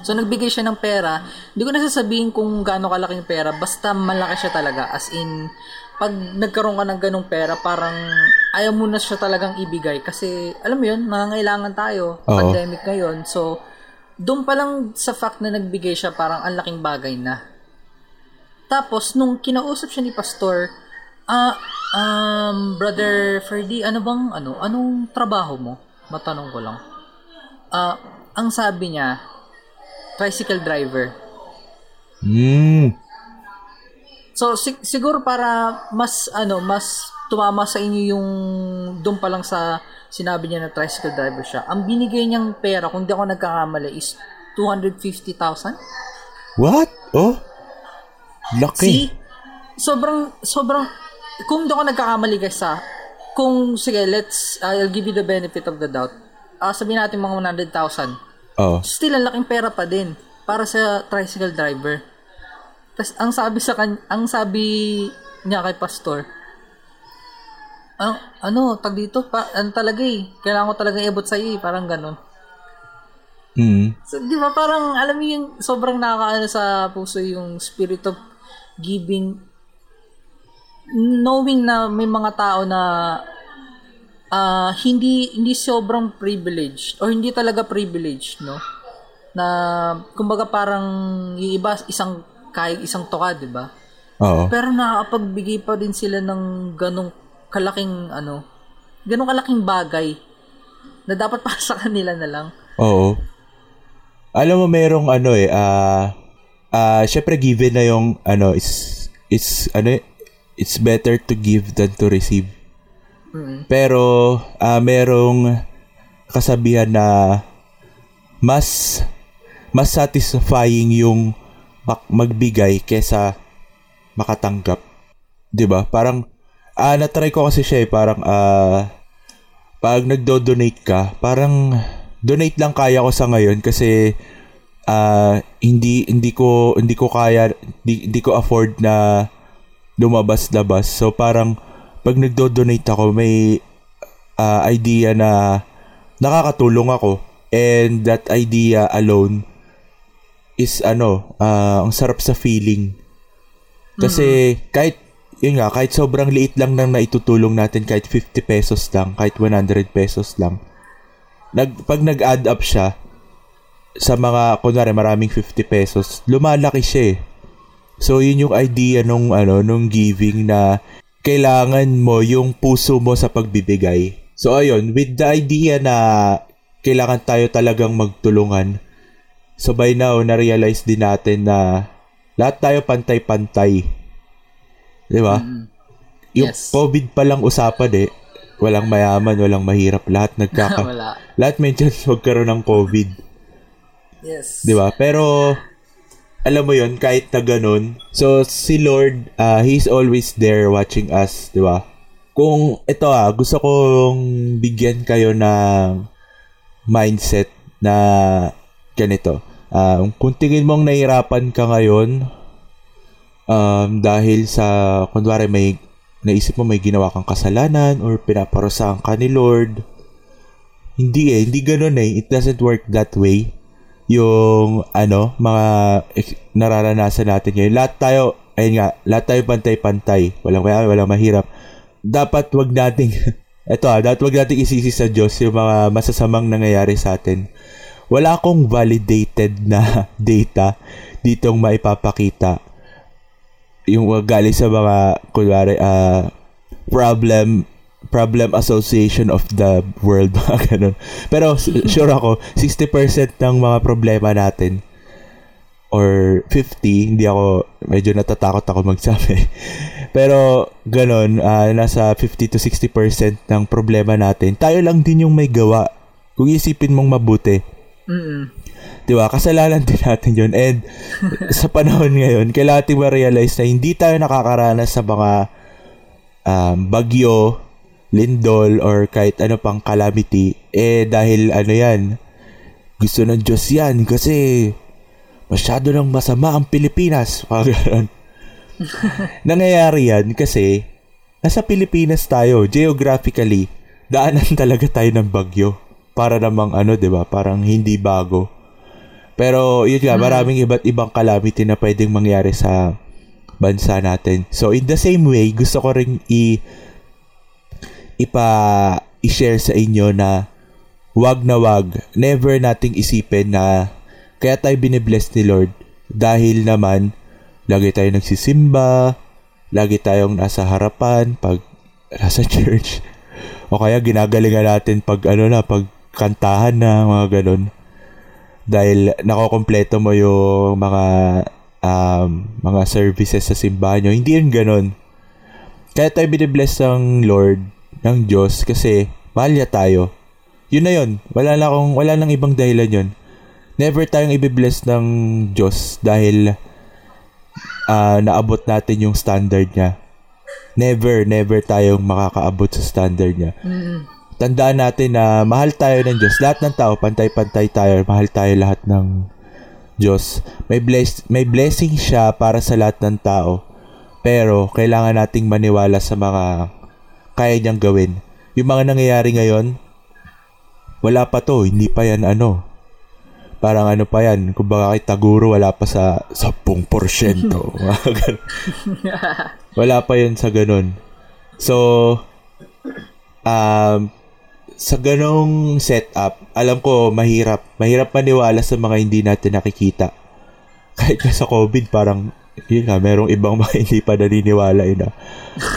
[SPEAKER 2] so, nagbigay siya ng pera, hindi ko nasasabihin kung gaano kalaking pera, basta malaki siya talaga, as in, pag nagkaroon ka ng ganong pera, parang ayaw mo na siya talagang ibigay, kasi, alam mo yun, nangangailangan tayo,
[SPEAKER 1] Oo.
[SPEAKER 2] pandemic ngayon, so, doon pa lang sa fact na nagbigay siya, parang ang laking bagay na. Tapos, nung kinausap siya ni Pastor, ah, um, Brother Ferdy, ano bang, ano, anong trabaho mo? Matanong ko lang. Ah, ang sabi niya, tricycle driver.
[SPEAKER 1] Hmm.
[SPEAKER 2] So, sig- siguro para mas, ano, mas tumama sa inyo yung doon pa lang sa sinabi niya na tricycle driver siya. Ang binigay niyang pera, kung di ako nagkakamali, is 250,000.
[SPEAKER 1] What? Oh? Laki.
[SPEAKER 2] See? Sobrang, sobrang, kung di ako nagkakamali guys ha, kung, sige, let's, I'll give you the benefit of the doubt. Ah, sabihin natin mga 100,000.
[SPEAKER 1] Oh.
[SPEAKER 2] Still, ang laking pera pa din para sa tricycle driver. Tapos, ang sabi sa kan ang sabi niya kay pastor, ang, ano, tag dito, pa, ano talaga eh, kailangan ko talaga iabot sa iyo, eh, parang ganun.
[SPEAKER 1] Hmm.
[SPEAKER 2] So, di ba parang, alam mo yung sobrang nakakaano sa puso yung spirit of giving knowing na may mga tao na ah, hindi hindi sobrang privileged or hindi talaga privileged, no? Na kumbaga parang yung iba isang kay isang toka, 'di ba?
[SPEAKER 1] Oo.
[SPEAKER 2] Pero nakakapagbigay pa din sila ng ganong kalaking ano, ganong kalaking bagay na dapat para sa kanila na lang.
[SPEAKER 1] Oo. Alam mo merong ano eh ah ah syempre given na yung ano is it's ano eh, it's better to give than to receive.
[SPEAKER 2] Mm.
[SPEAKER 1] Pero ah merong kasabihan na mas mas satisfying yung magbigay kesa makatanggap. 'Di ba? Parang ah na-try ko kasi siya eh, parang ah pag nagdo-donate ka, parang donate lang kaya ko sa ngayon kasi ah hindi hindi ko hindi ko kaya hindi, hindi ko afford na lumabas-labas. So parang pag nagdo-donate ako, may uh, idea na nakakatulong ako and that idea alone is ano, uh, ang sarap sa feeling. Kasi mm-hmm. kahit yun nga, kahit sobrang liit lang nang naitutulong natin, kahit 50 pesos lang, kahit 100 pesos lang, nag, pag nag-add up siya, sa mga, kunwari, maraming 50 pesos, lumalaki siya eh. So, yun yung idea nung, ano, nung giving na kailangan mo yung puso mo sa pagbibigay. So, ayun, with the idea na kailangan tayo talagang magtulungan, so by now, na-realize din natin na lahat tayo pantay-pantay. Di ba? Mm. Yung yes. COVID pa lang usapan eh. Walang mayaman, walang mahirap. Lahat nagkaka... lahat may chance magkaroon ng COVID.
[SPEAKER 2] Yes.
[SPEAKER 1] Di ba? Pero alam mo yon kahit na ganun. So, si Lord, uh, He's always there watching us, di ba? Kung, ito ah, gusto kong bigyan kayo ng mindset na ganito. Uh, kung tingin mong nahirapan ka ngayon, um, dahil sa, kunwari may, naisip mo may ginawa kang kasalanan or pinaparusahan ka ni Lord, hindi eh, hindi ganun eh. It doesn't work that way yung ano, mga nararanasan natin ngayon. Lahat tayo, ayun nga, lahat tayo pantay-pantay. Walang kaya, walang mahirap. Dapat wag nating, eto ah, dapat wag nating isisi sa Diyos yung mga masasamang nangyayari sa atin. Wala akong validated na data ditong maipapakita yung galing sa mga, kunwari, uh, problem Problem Association of the World, mga ganun. Pero sure ako, 60% ng mga problema natin or 50, hindi ako, medyo natatakot ako magsabi. Pero ganun, uh, nasa 50 to 60% ng problema natin, tayo lang din yung may gawa. Kung isipin mong mabuti.
[SPEAKER 2] Mm-mm.
[SPEAKER 1] Di ba? Kasalanan din natin yun. And sa panahon ngayon, kailangan natin ma-realize na hindi tayo nakakaranas sa mga um, bagyo, lindol or kahit ano pang calamity, eh dahil ano yan, gusto ng Diyos yan kasi masyado nang masama ang Pilipinas. Nangyayari yan kasi nasa Pilipinas tayo, geographically, daanan talaga tayo ng bagyo. Para namang ano, 'di ba? Parang hindi bago. Pero yun nga, hmm. maraming iba't ibang calamity na pwedeng mangyari sa bansa natin. So in the same way, gusto ko ring i ipa i-share sa inyo na wag na wag, never nating isipin na kaya tayo binibless ni Lord dahil naman lagi tayo nagsisimba, lagi tayong nasa harapan pag nasa church o kaya ginagalingan natin pag ano na pag kantahan na mga ganun dahil nakokompleto mo yung mga um, mga services sa simbahan nyo. Hindi yun ganun. Kaya tayo binibless ng Lord ng Diyos kasi mahal niya tayo. Yun na yun. Wala na akong, wala nang ibang dahilan yun. Never tayong ibibless ng Diyos dahil uh, naabot natin yung standard niya. Never, never tayong makakaabot sa standard niya.
[SPEAKER 2] Mm-hmm.
[SPEAKER 1] Tandaan natin na mahal tayo ng Diyos. Lahat ng tao, pantay-pantay tayo. Mahal tayo lahat ng Diyos. May, bless, may blessing siya para sa lahat ng tao. Pero, kailangan nating maniwala sa mga kaya niyang gawin. Yung mga nangyayari ngayon, wala pa to, hindi pa yan ano. Parang ano pa yan, kung baka kay Taguro, wala pa sa 10%. wala pa yan sa ganun. So, um, sa ganong setup, alam ko mahirap. Mahirap maniwala sa mga hindi natin nakikita. Kahit na sa COVID, parang yun nga, merong ibang mga hindi pa naniniwala yun na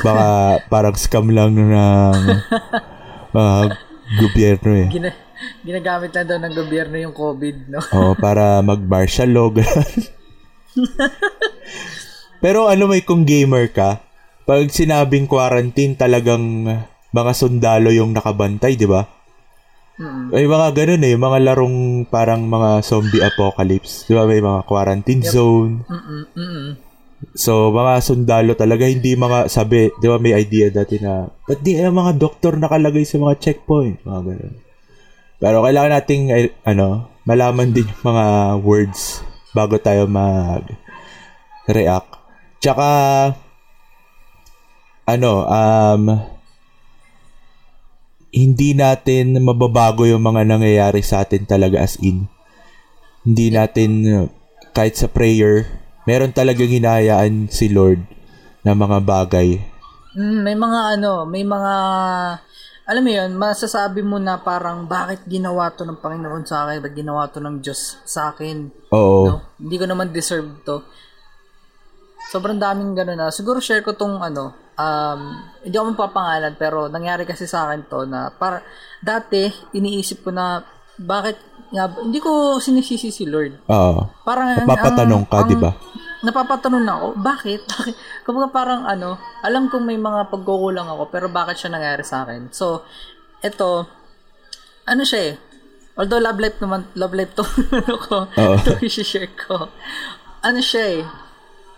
[SPEAKER 1] baka parang scam lang ng uh, gobyerno eh.
[SPEAKER 2] Gina- ginagamit lang daw ng gobyerno yung COVID, no?
[SPEAKER 1] Oo, para mag-martial law, Pero ano may kung gamer ka, pag sinabing quarantine talagang mga sundalo yung nakabantay, di ba?
[SPEAKER 2] Mm-mm.
[SPEAKER 1] May mga ganun eh, mga larong parang mga zombie apocalypse. Di ba may mga quarantine zone.
[SPEAKER 2] Mm-mm. Mm-mm.
[SPEAKER 1] So, mga sundalo talaga, hindi mga, sabi, di ba may idea dati na, ba't di ang mga doktor nakalagay sa mga checkpoint? Mga ganun. Pero kailangan nating, eh, ano, malaman din yung mga words bago tayo mag-react. Tsaka, ano, um, hindi natin mababago yung mga nangyayari sa atin talaga as in. Hindi natin, kahit sa prayer, meron talagang hinahayaan si Lord na mga bagay.
[SPEAKER 2] Mm, may mga ano, may mga alam mo yun, masasabi mo na parang bakit ginawa to ng Panginoon sa akin, bakit ginawa to ng Diyos sa akin.
[SPEAKER 1] Oo.
[SPEAKER 2] No? Hindi ko naman deserve to. Sobrang daming gano'n na. Siguro share ko tong ano, um, hindi ako mapapangalan pero nangyari kasi sa akin to na para dati iniisip ko na bakit nga, hindi ko sinisisi si Lord.
[SPEAKER 1] Oo.
[SPEAKER 2] Parang
[SPEAKER 1] Napapatanong ka,
[SPEAKER 2] ang-
[SPEAKER 1] di ba?
[SPEAKER 2] Napapatanong na ako, bakit? Bakit? Kumbaga parang ano, alam kong may mga pagkukulang ako, pero bakit siya nangyari sa akin? So, eto, ano siya eh, although love life naman, love life to, ano ko,
[SPEAKER 1] Oo.
[SPEAKER 2] ito i-share ko. Ano siya eh,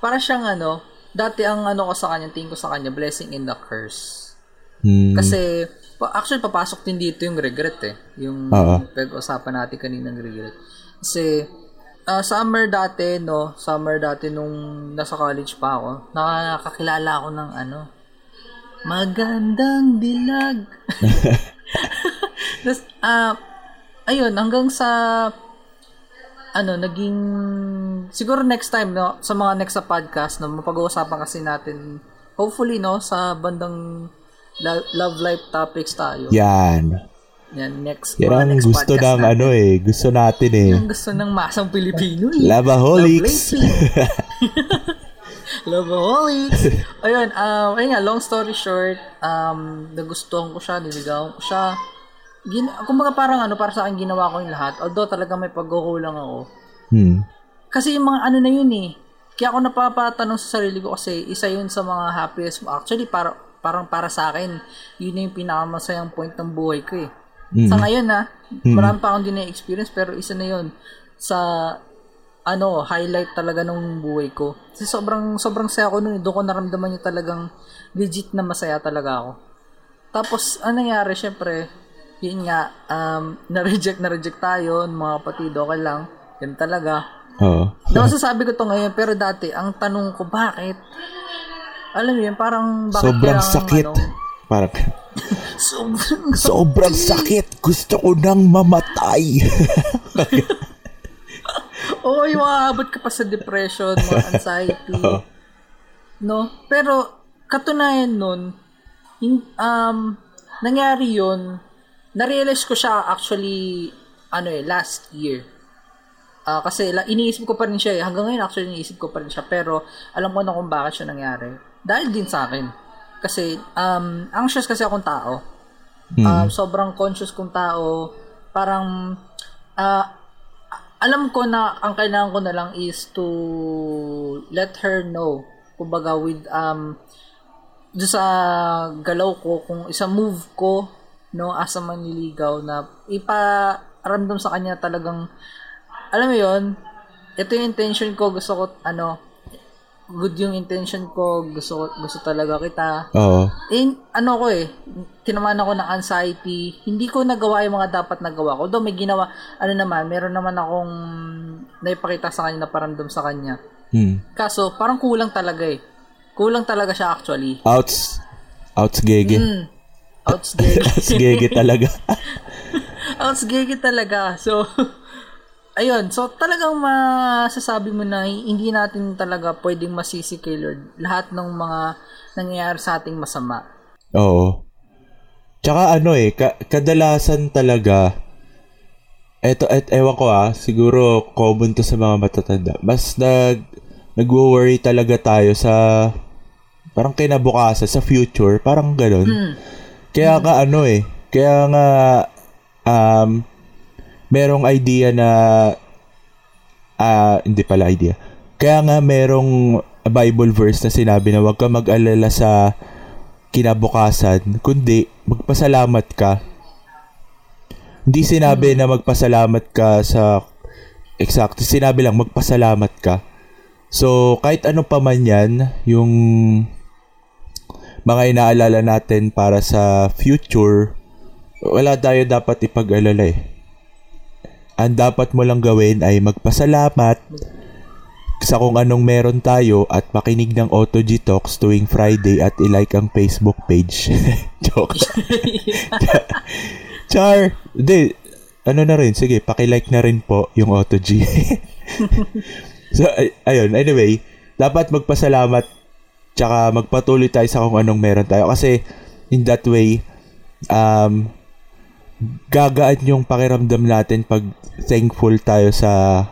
[SPEAKER 2] para siyang ano, dati ang ano ko sa kanya, tingin ko sa kanya, blessing in the curse.
[SPEAKER 1] Hmm.
[SPEAKER 2] Kasi, actually, papasok din dito yung regret eh. Yung
[SPEAKER 1] Oo.
[SPEAKER 2] pag-usapan natin kaninang regret. Kasi, ah, summer dati, no? Summer dati nung nasa college pa ako, nakakakilala ako ng ano, magandang dilag. Tapos, ah, ayun, hanggang sa, ano, naging, siguro next time, no, sa mga next na podcast, no, mapag-uusapan kasi natin, hopefully, no, sa bandang lo- love life topics tayo.
[SPEAKER 1] Yan.
[SPEAKER 2] Yan, next,
[SPEAKER 1] Yan ang
[SPEAKER 2] next
[SPEAKER 1] gusto
[SPEAKER 2] podcast
[SPEAKER 1] ng
[SPEAKER 2] natin.
[SPEAKER 1] ano eh. Gusto natin eh.
[SPEAKER 2] Ang gusto ng masang Pilipino eh.
[SPEAKER 1] Labaholics.
[SPEAKER 2] Love Lovaholics. ayun, um, ayun nga, long story short, um, nagustuhan ko siya, niligawan ko siya. Gin kumbaga parang ano, para sa akin ginawa ko yung lahat. Although talaga may pagkukulang ako.
[SPEAKER 1] Hmm.
[SPEAKER 2] Kasi yung mga ano na yun eh. Kaya ako napapatanong sa sarili ko kasi isa yun sa mga happiest. Actually, para, parang para sa akin, yun na yung pinakamasayang point ng buhay ko eh. Sa ngayon na, marami pa akong din na-experience pero isa na yun sa ano, highlight talaga ng buhay ko. Kasi sobrang, sobrang saya ko nun. eh. Doon ko naramdaman yung talagang legit na masaya talaga ako. Tapos, ano nangyari, syempre, yun nga, um, na-reject, na-reject tayo, mga kapatid, okay lang. Yan talaga.
[SPEAKER 1] Oo.
[SPEAKER 2] Diba sasabi ko to ngayon, pero dati, ang tanong ko, bakit? Alam mo yun, parang bakit
[SPEAKER 1] Sobrang
[SPEAKER 2] kailangan,
[SPEAKER 1] sakit.
[SPEAKER 2] ano,
[SPEAKER 1] Parang,
[SPEAKER 2] sobrang,
[SPEAKER 1] sobrang sakit. Gusto ko nang mamatay.
[SPEAKER 2] Oo, yung maaabot ka pa sa depression, mga anxiety.
[SPEAKER 1] Oo.
[SPEAKER 2] No? Pero, katunayan nun, um, nangyari yun, na-realize ko siya actually, ano eh, last year. Ah, kasi la, iniisip ko pa rin siya eh. Hanggang ngayon actually iniisip ko pa rin siya. Pero alam ko na kung bakit siya nangyari. Dahil din sa akin. Kasi um, anxious kasi akong tao. Um, sobrang conscious kong tao. Parang ah, alam ko na ang kailangan ko na lang is to let her know. Kumbaga with um sa galaw ko kung isa move ko no as a manliligaw na iparamdam sa kanya talagang alam mo yon ito yung intention ko gusto ko ano good yung intention ko gusto ko- gusto talaga kita
[SPEAKER 1] Oo.
[SPEAKER 2] eh, ano ko eh, tinamaan ako ng anxiety. Hindi ko nagawa yung mga dapat nagawa ko. Although may ginawa, ano naman, meron naman akong naipakita sa kanya na paramdam sa kanya.
[SPEAKER 1] Hmm.
[SPEAKER 2] Kaso, parang kulang talaga eh. Kulang talaga siya actually.
[SPEAKER 1] Outs. Outs gege.
[SPEAKER 2] Mm. Outs
[SPEAKER 1] gege talaga.
[SPEAKER 2] Outs gay talaga. So, ayun. So, talagang masasabi mo na hindi natin talaga pwedeng masisi kay Lord lahat ng mga nangyayari sa ating masama.
[SPEAKER 1] Oo. Tsaka ano eh, ka- kadalasan talaga, eto, et, ewan ko ah, siguro common to sa mga matatanda. Mas nag, nagwo-worry talaga tayo sa, parang kinabukasan, sa future, parang ganun. Kaya nga ano eh, kaya nga, um, merong idea na, ah, hindi pala idea. Kaya nga merong Bible verse na sinabi na huwag ka mag-alala sa kinabukasan, kundi magpasalamat ka. Hindi sinabi na magpasalamat ka sa exact, sinabi lang magpasalamat ka. So, kahit ano pa man yan, yung mga inaalala natin para sa future, wala tayo dapat ipag-alala eh. Ang dapat mo lang gawin ay magpasalamat sa kung anong meron tayo at makinig ng Auto G Talks tuwing Friday at i-like ang Facebook page. Joke. Char, hindi, ano na rin, sige, paki-like na rin po yung Auto G. so, ay- ayun, anyway, dapat magpasalamat tsaka magpatuloy tayo sa kung anong meron tayo kasi in that way, um, gagaan yung pakiramdam natin pag thankful tayo sa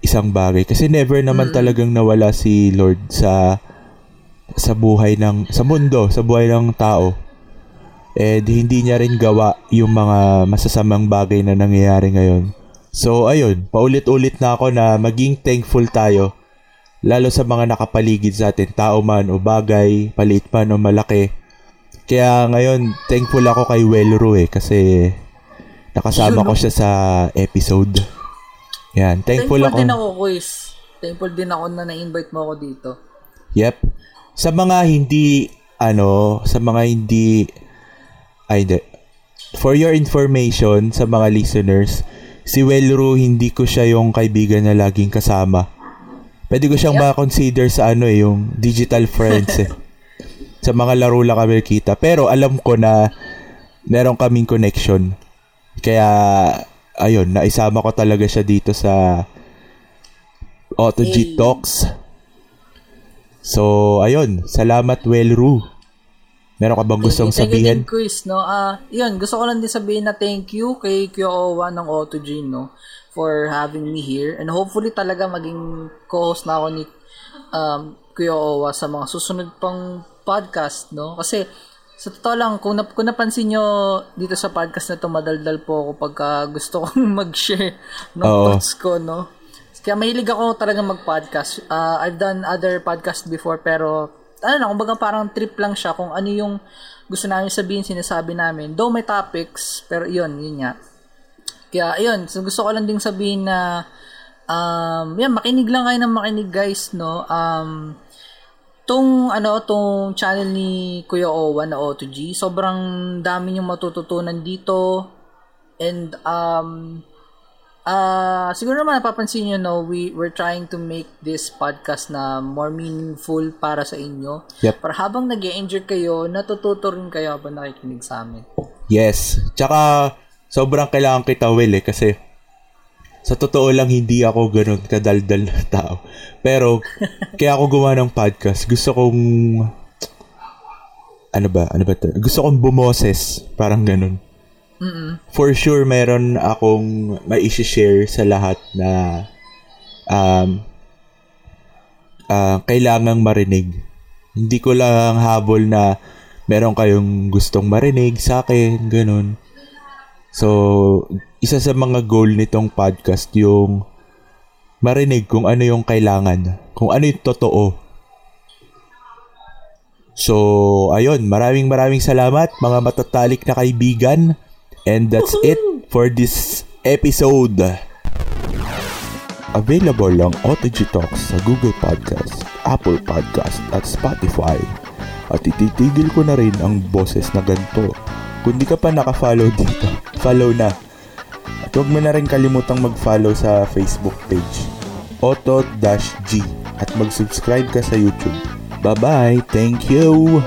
[SPEAKER 1] isang bagay kasi never naman talagang nawala si Lord sa sa buhay ng sa mundo, sa buhay ng tao. And hindi niya rin gawa yung mga masasamang bagay na nangyayari ngayon. So ayun, paulit-ulit na ako na maging thankful tayo lalo sa mga nakapaligid sa atin, tao man o bagay, paliit man o malaki. Kaya ngayon, thankful ako kay Welru eh kasi nakasama ko siya sa episode. Yan, thankful,
[SPEAKER 2] Thankful
[SPEAKER 1] ako.
[SPEAKER 2] din ako, quiz. Thankful din ako na na-invite mo ako dito.
[SPEAKER 1] Yep. Sa mga hindi, ano, sa mga hindi, ay hindi. For your information, sa mga listeners, si Welru, hindi ko siya yung kaibigan na laging kasama. Pwede ko siyang
[SPEAKER 2] Yep.
[SPEAKER 1] ma-consider sa ano eh, yung digital friends eh. sa mga laro lang kami kita. Pero alam ko na meron kaming connection. Kaya, ayun, naisama ko talaga siya dito sa Auto G. Talks. So, ayun. Salamat, Welru. Meron ka bang gustong
[SPEAKER 2] thank
[SPEAKER 1] sabihin?
[SPEAKER 2] thank you, quiz, no? Ah, yun, gusto ko lang din sabihin na thank you kay Kyo1 ng AutoG, no? For having me here. And hopefully talaga maging co-host na ako ni um, Kuya Owa sa mga susunod pang podcast, no? Kasi sa totoo lang, kung, nap- kung napansin nyo dito sa podcast na to, madaldal po ako pagka gusto kong mag-share ng
[SPEAKER 1] Oo.
[SPEAKER 2] thoughts ko, no? Kaya mahilig ako talaga mag-podcast. Ah, I've done other podcasts before, pero ano na, kumbaga parang trip lang siya kung ano yung gusto namin sabihin, sinasabi namin. Though may topics, pero yun, yun nga. Kaya, ayun, so gusto ko lang ding sabihin na, um, yan, makinig lang kayo ng makinig, guys, no? Um, tong, ano, tong channel ni Kuya Owa na O2G, sobrang dami yung matututunan dito. And, um, Ah, siguro naman napapansin nyo, no, we, we're trying to make this podcast na more meaningful para sa inyo.
[SPEAKER 1] Yep.
[SPEAKER 2] Para habang nag enjoy kayo, natututo rin kayo habang nakikinig sa amin.
[SPEAKER 1] Yes. Tsaka, sobrang kailangan kita, Will, eh, kasi sa totoo lang, hindi ako ganun kadaldal na tao. Pero, kaya ako gumawa ng podcast. Gusto kong, ano ba, ano ba to? Gusto kong bumoses. Parang ganun. For sure, meron akong may share sa lahat na um, ah, kailangang marinig. Hindi ko lang habol na meron kayong gustong marinig sa akin, ganun. So, isa sa mga goal nitong podcast yung marinig kung ano yung kailangan, kung ano yung totoo. So, ayun, maraming maraming salamat mga matatalik na kaibigan. And that's it for this episode. Available ang AutoG Talks sa Google Podcast, Apple Podcast at Spotify. At ititigil ko na rin ang boses na ganito. Kung di ka pa nakafollow dito, follow na. At huwag mo na rin kalimutang mag-follow sa Facebook page, Auto-G at mag-subscribe ka sa YouTube. Bye-bye! Thank you!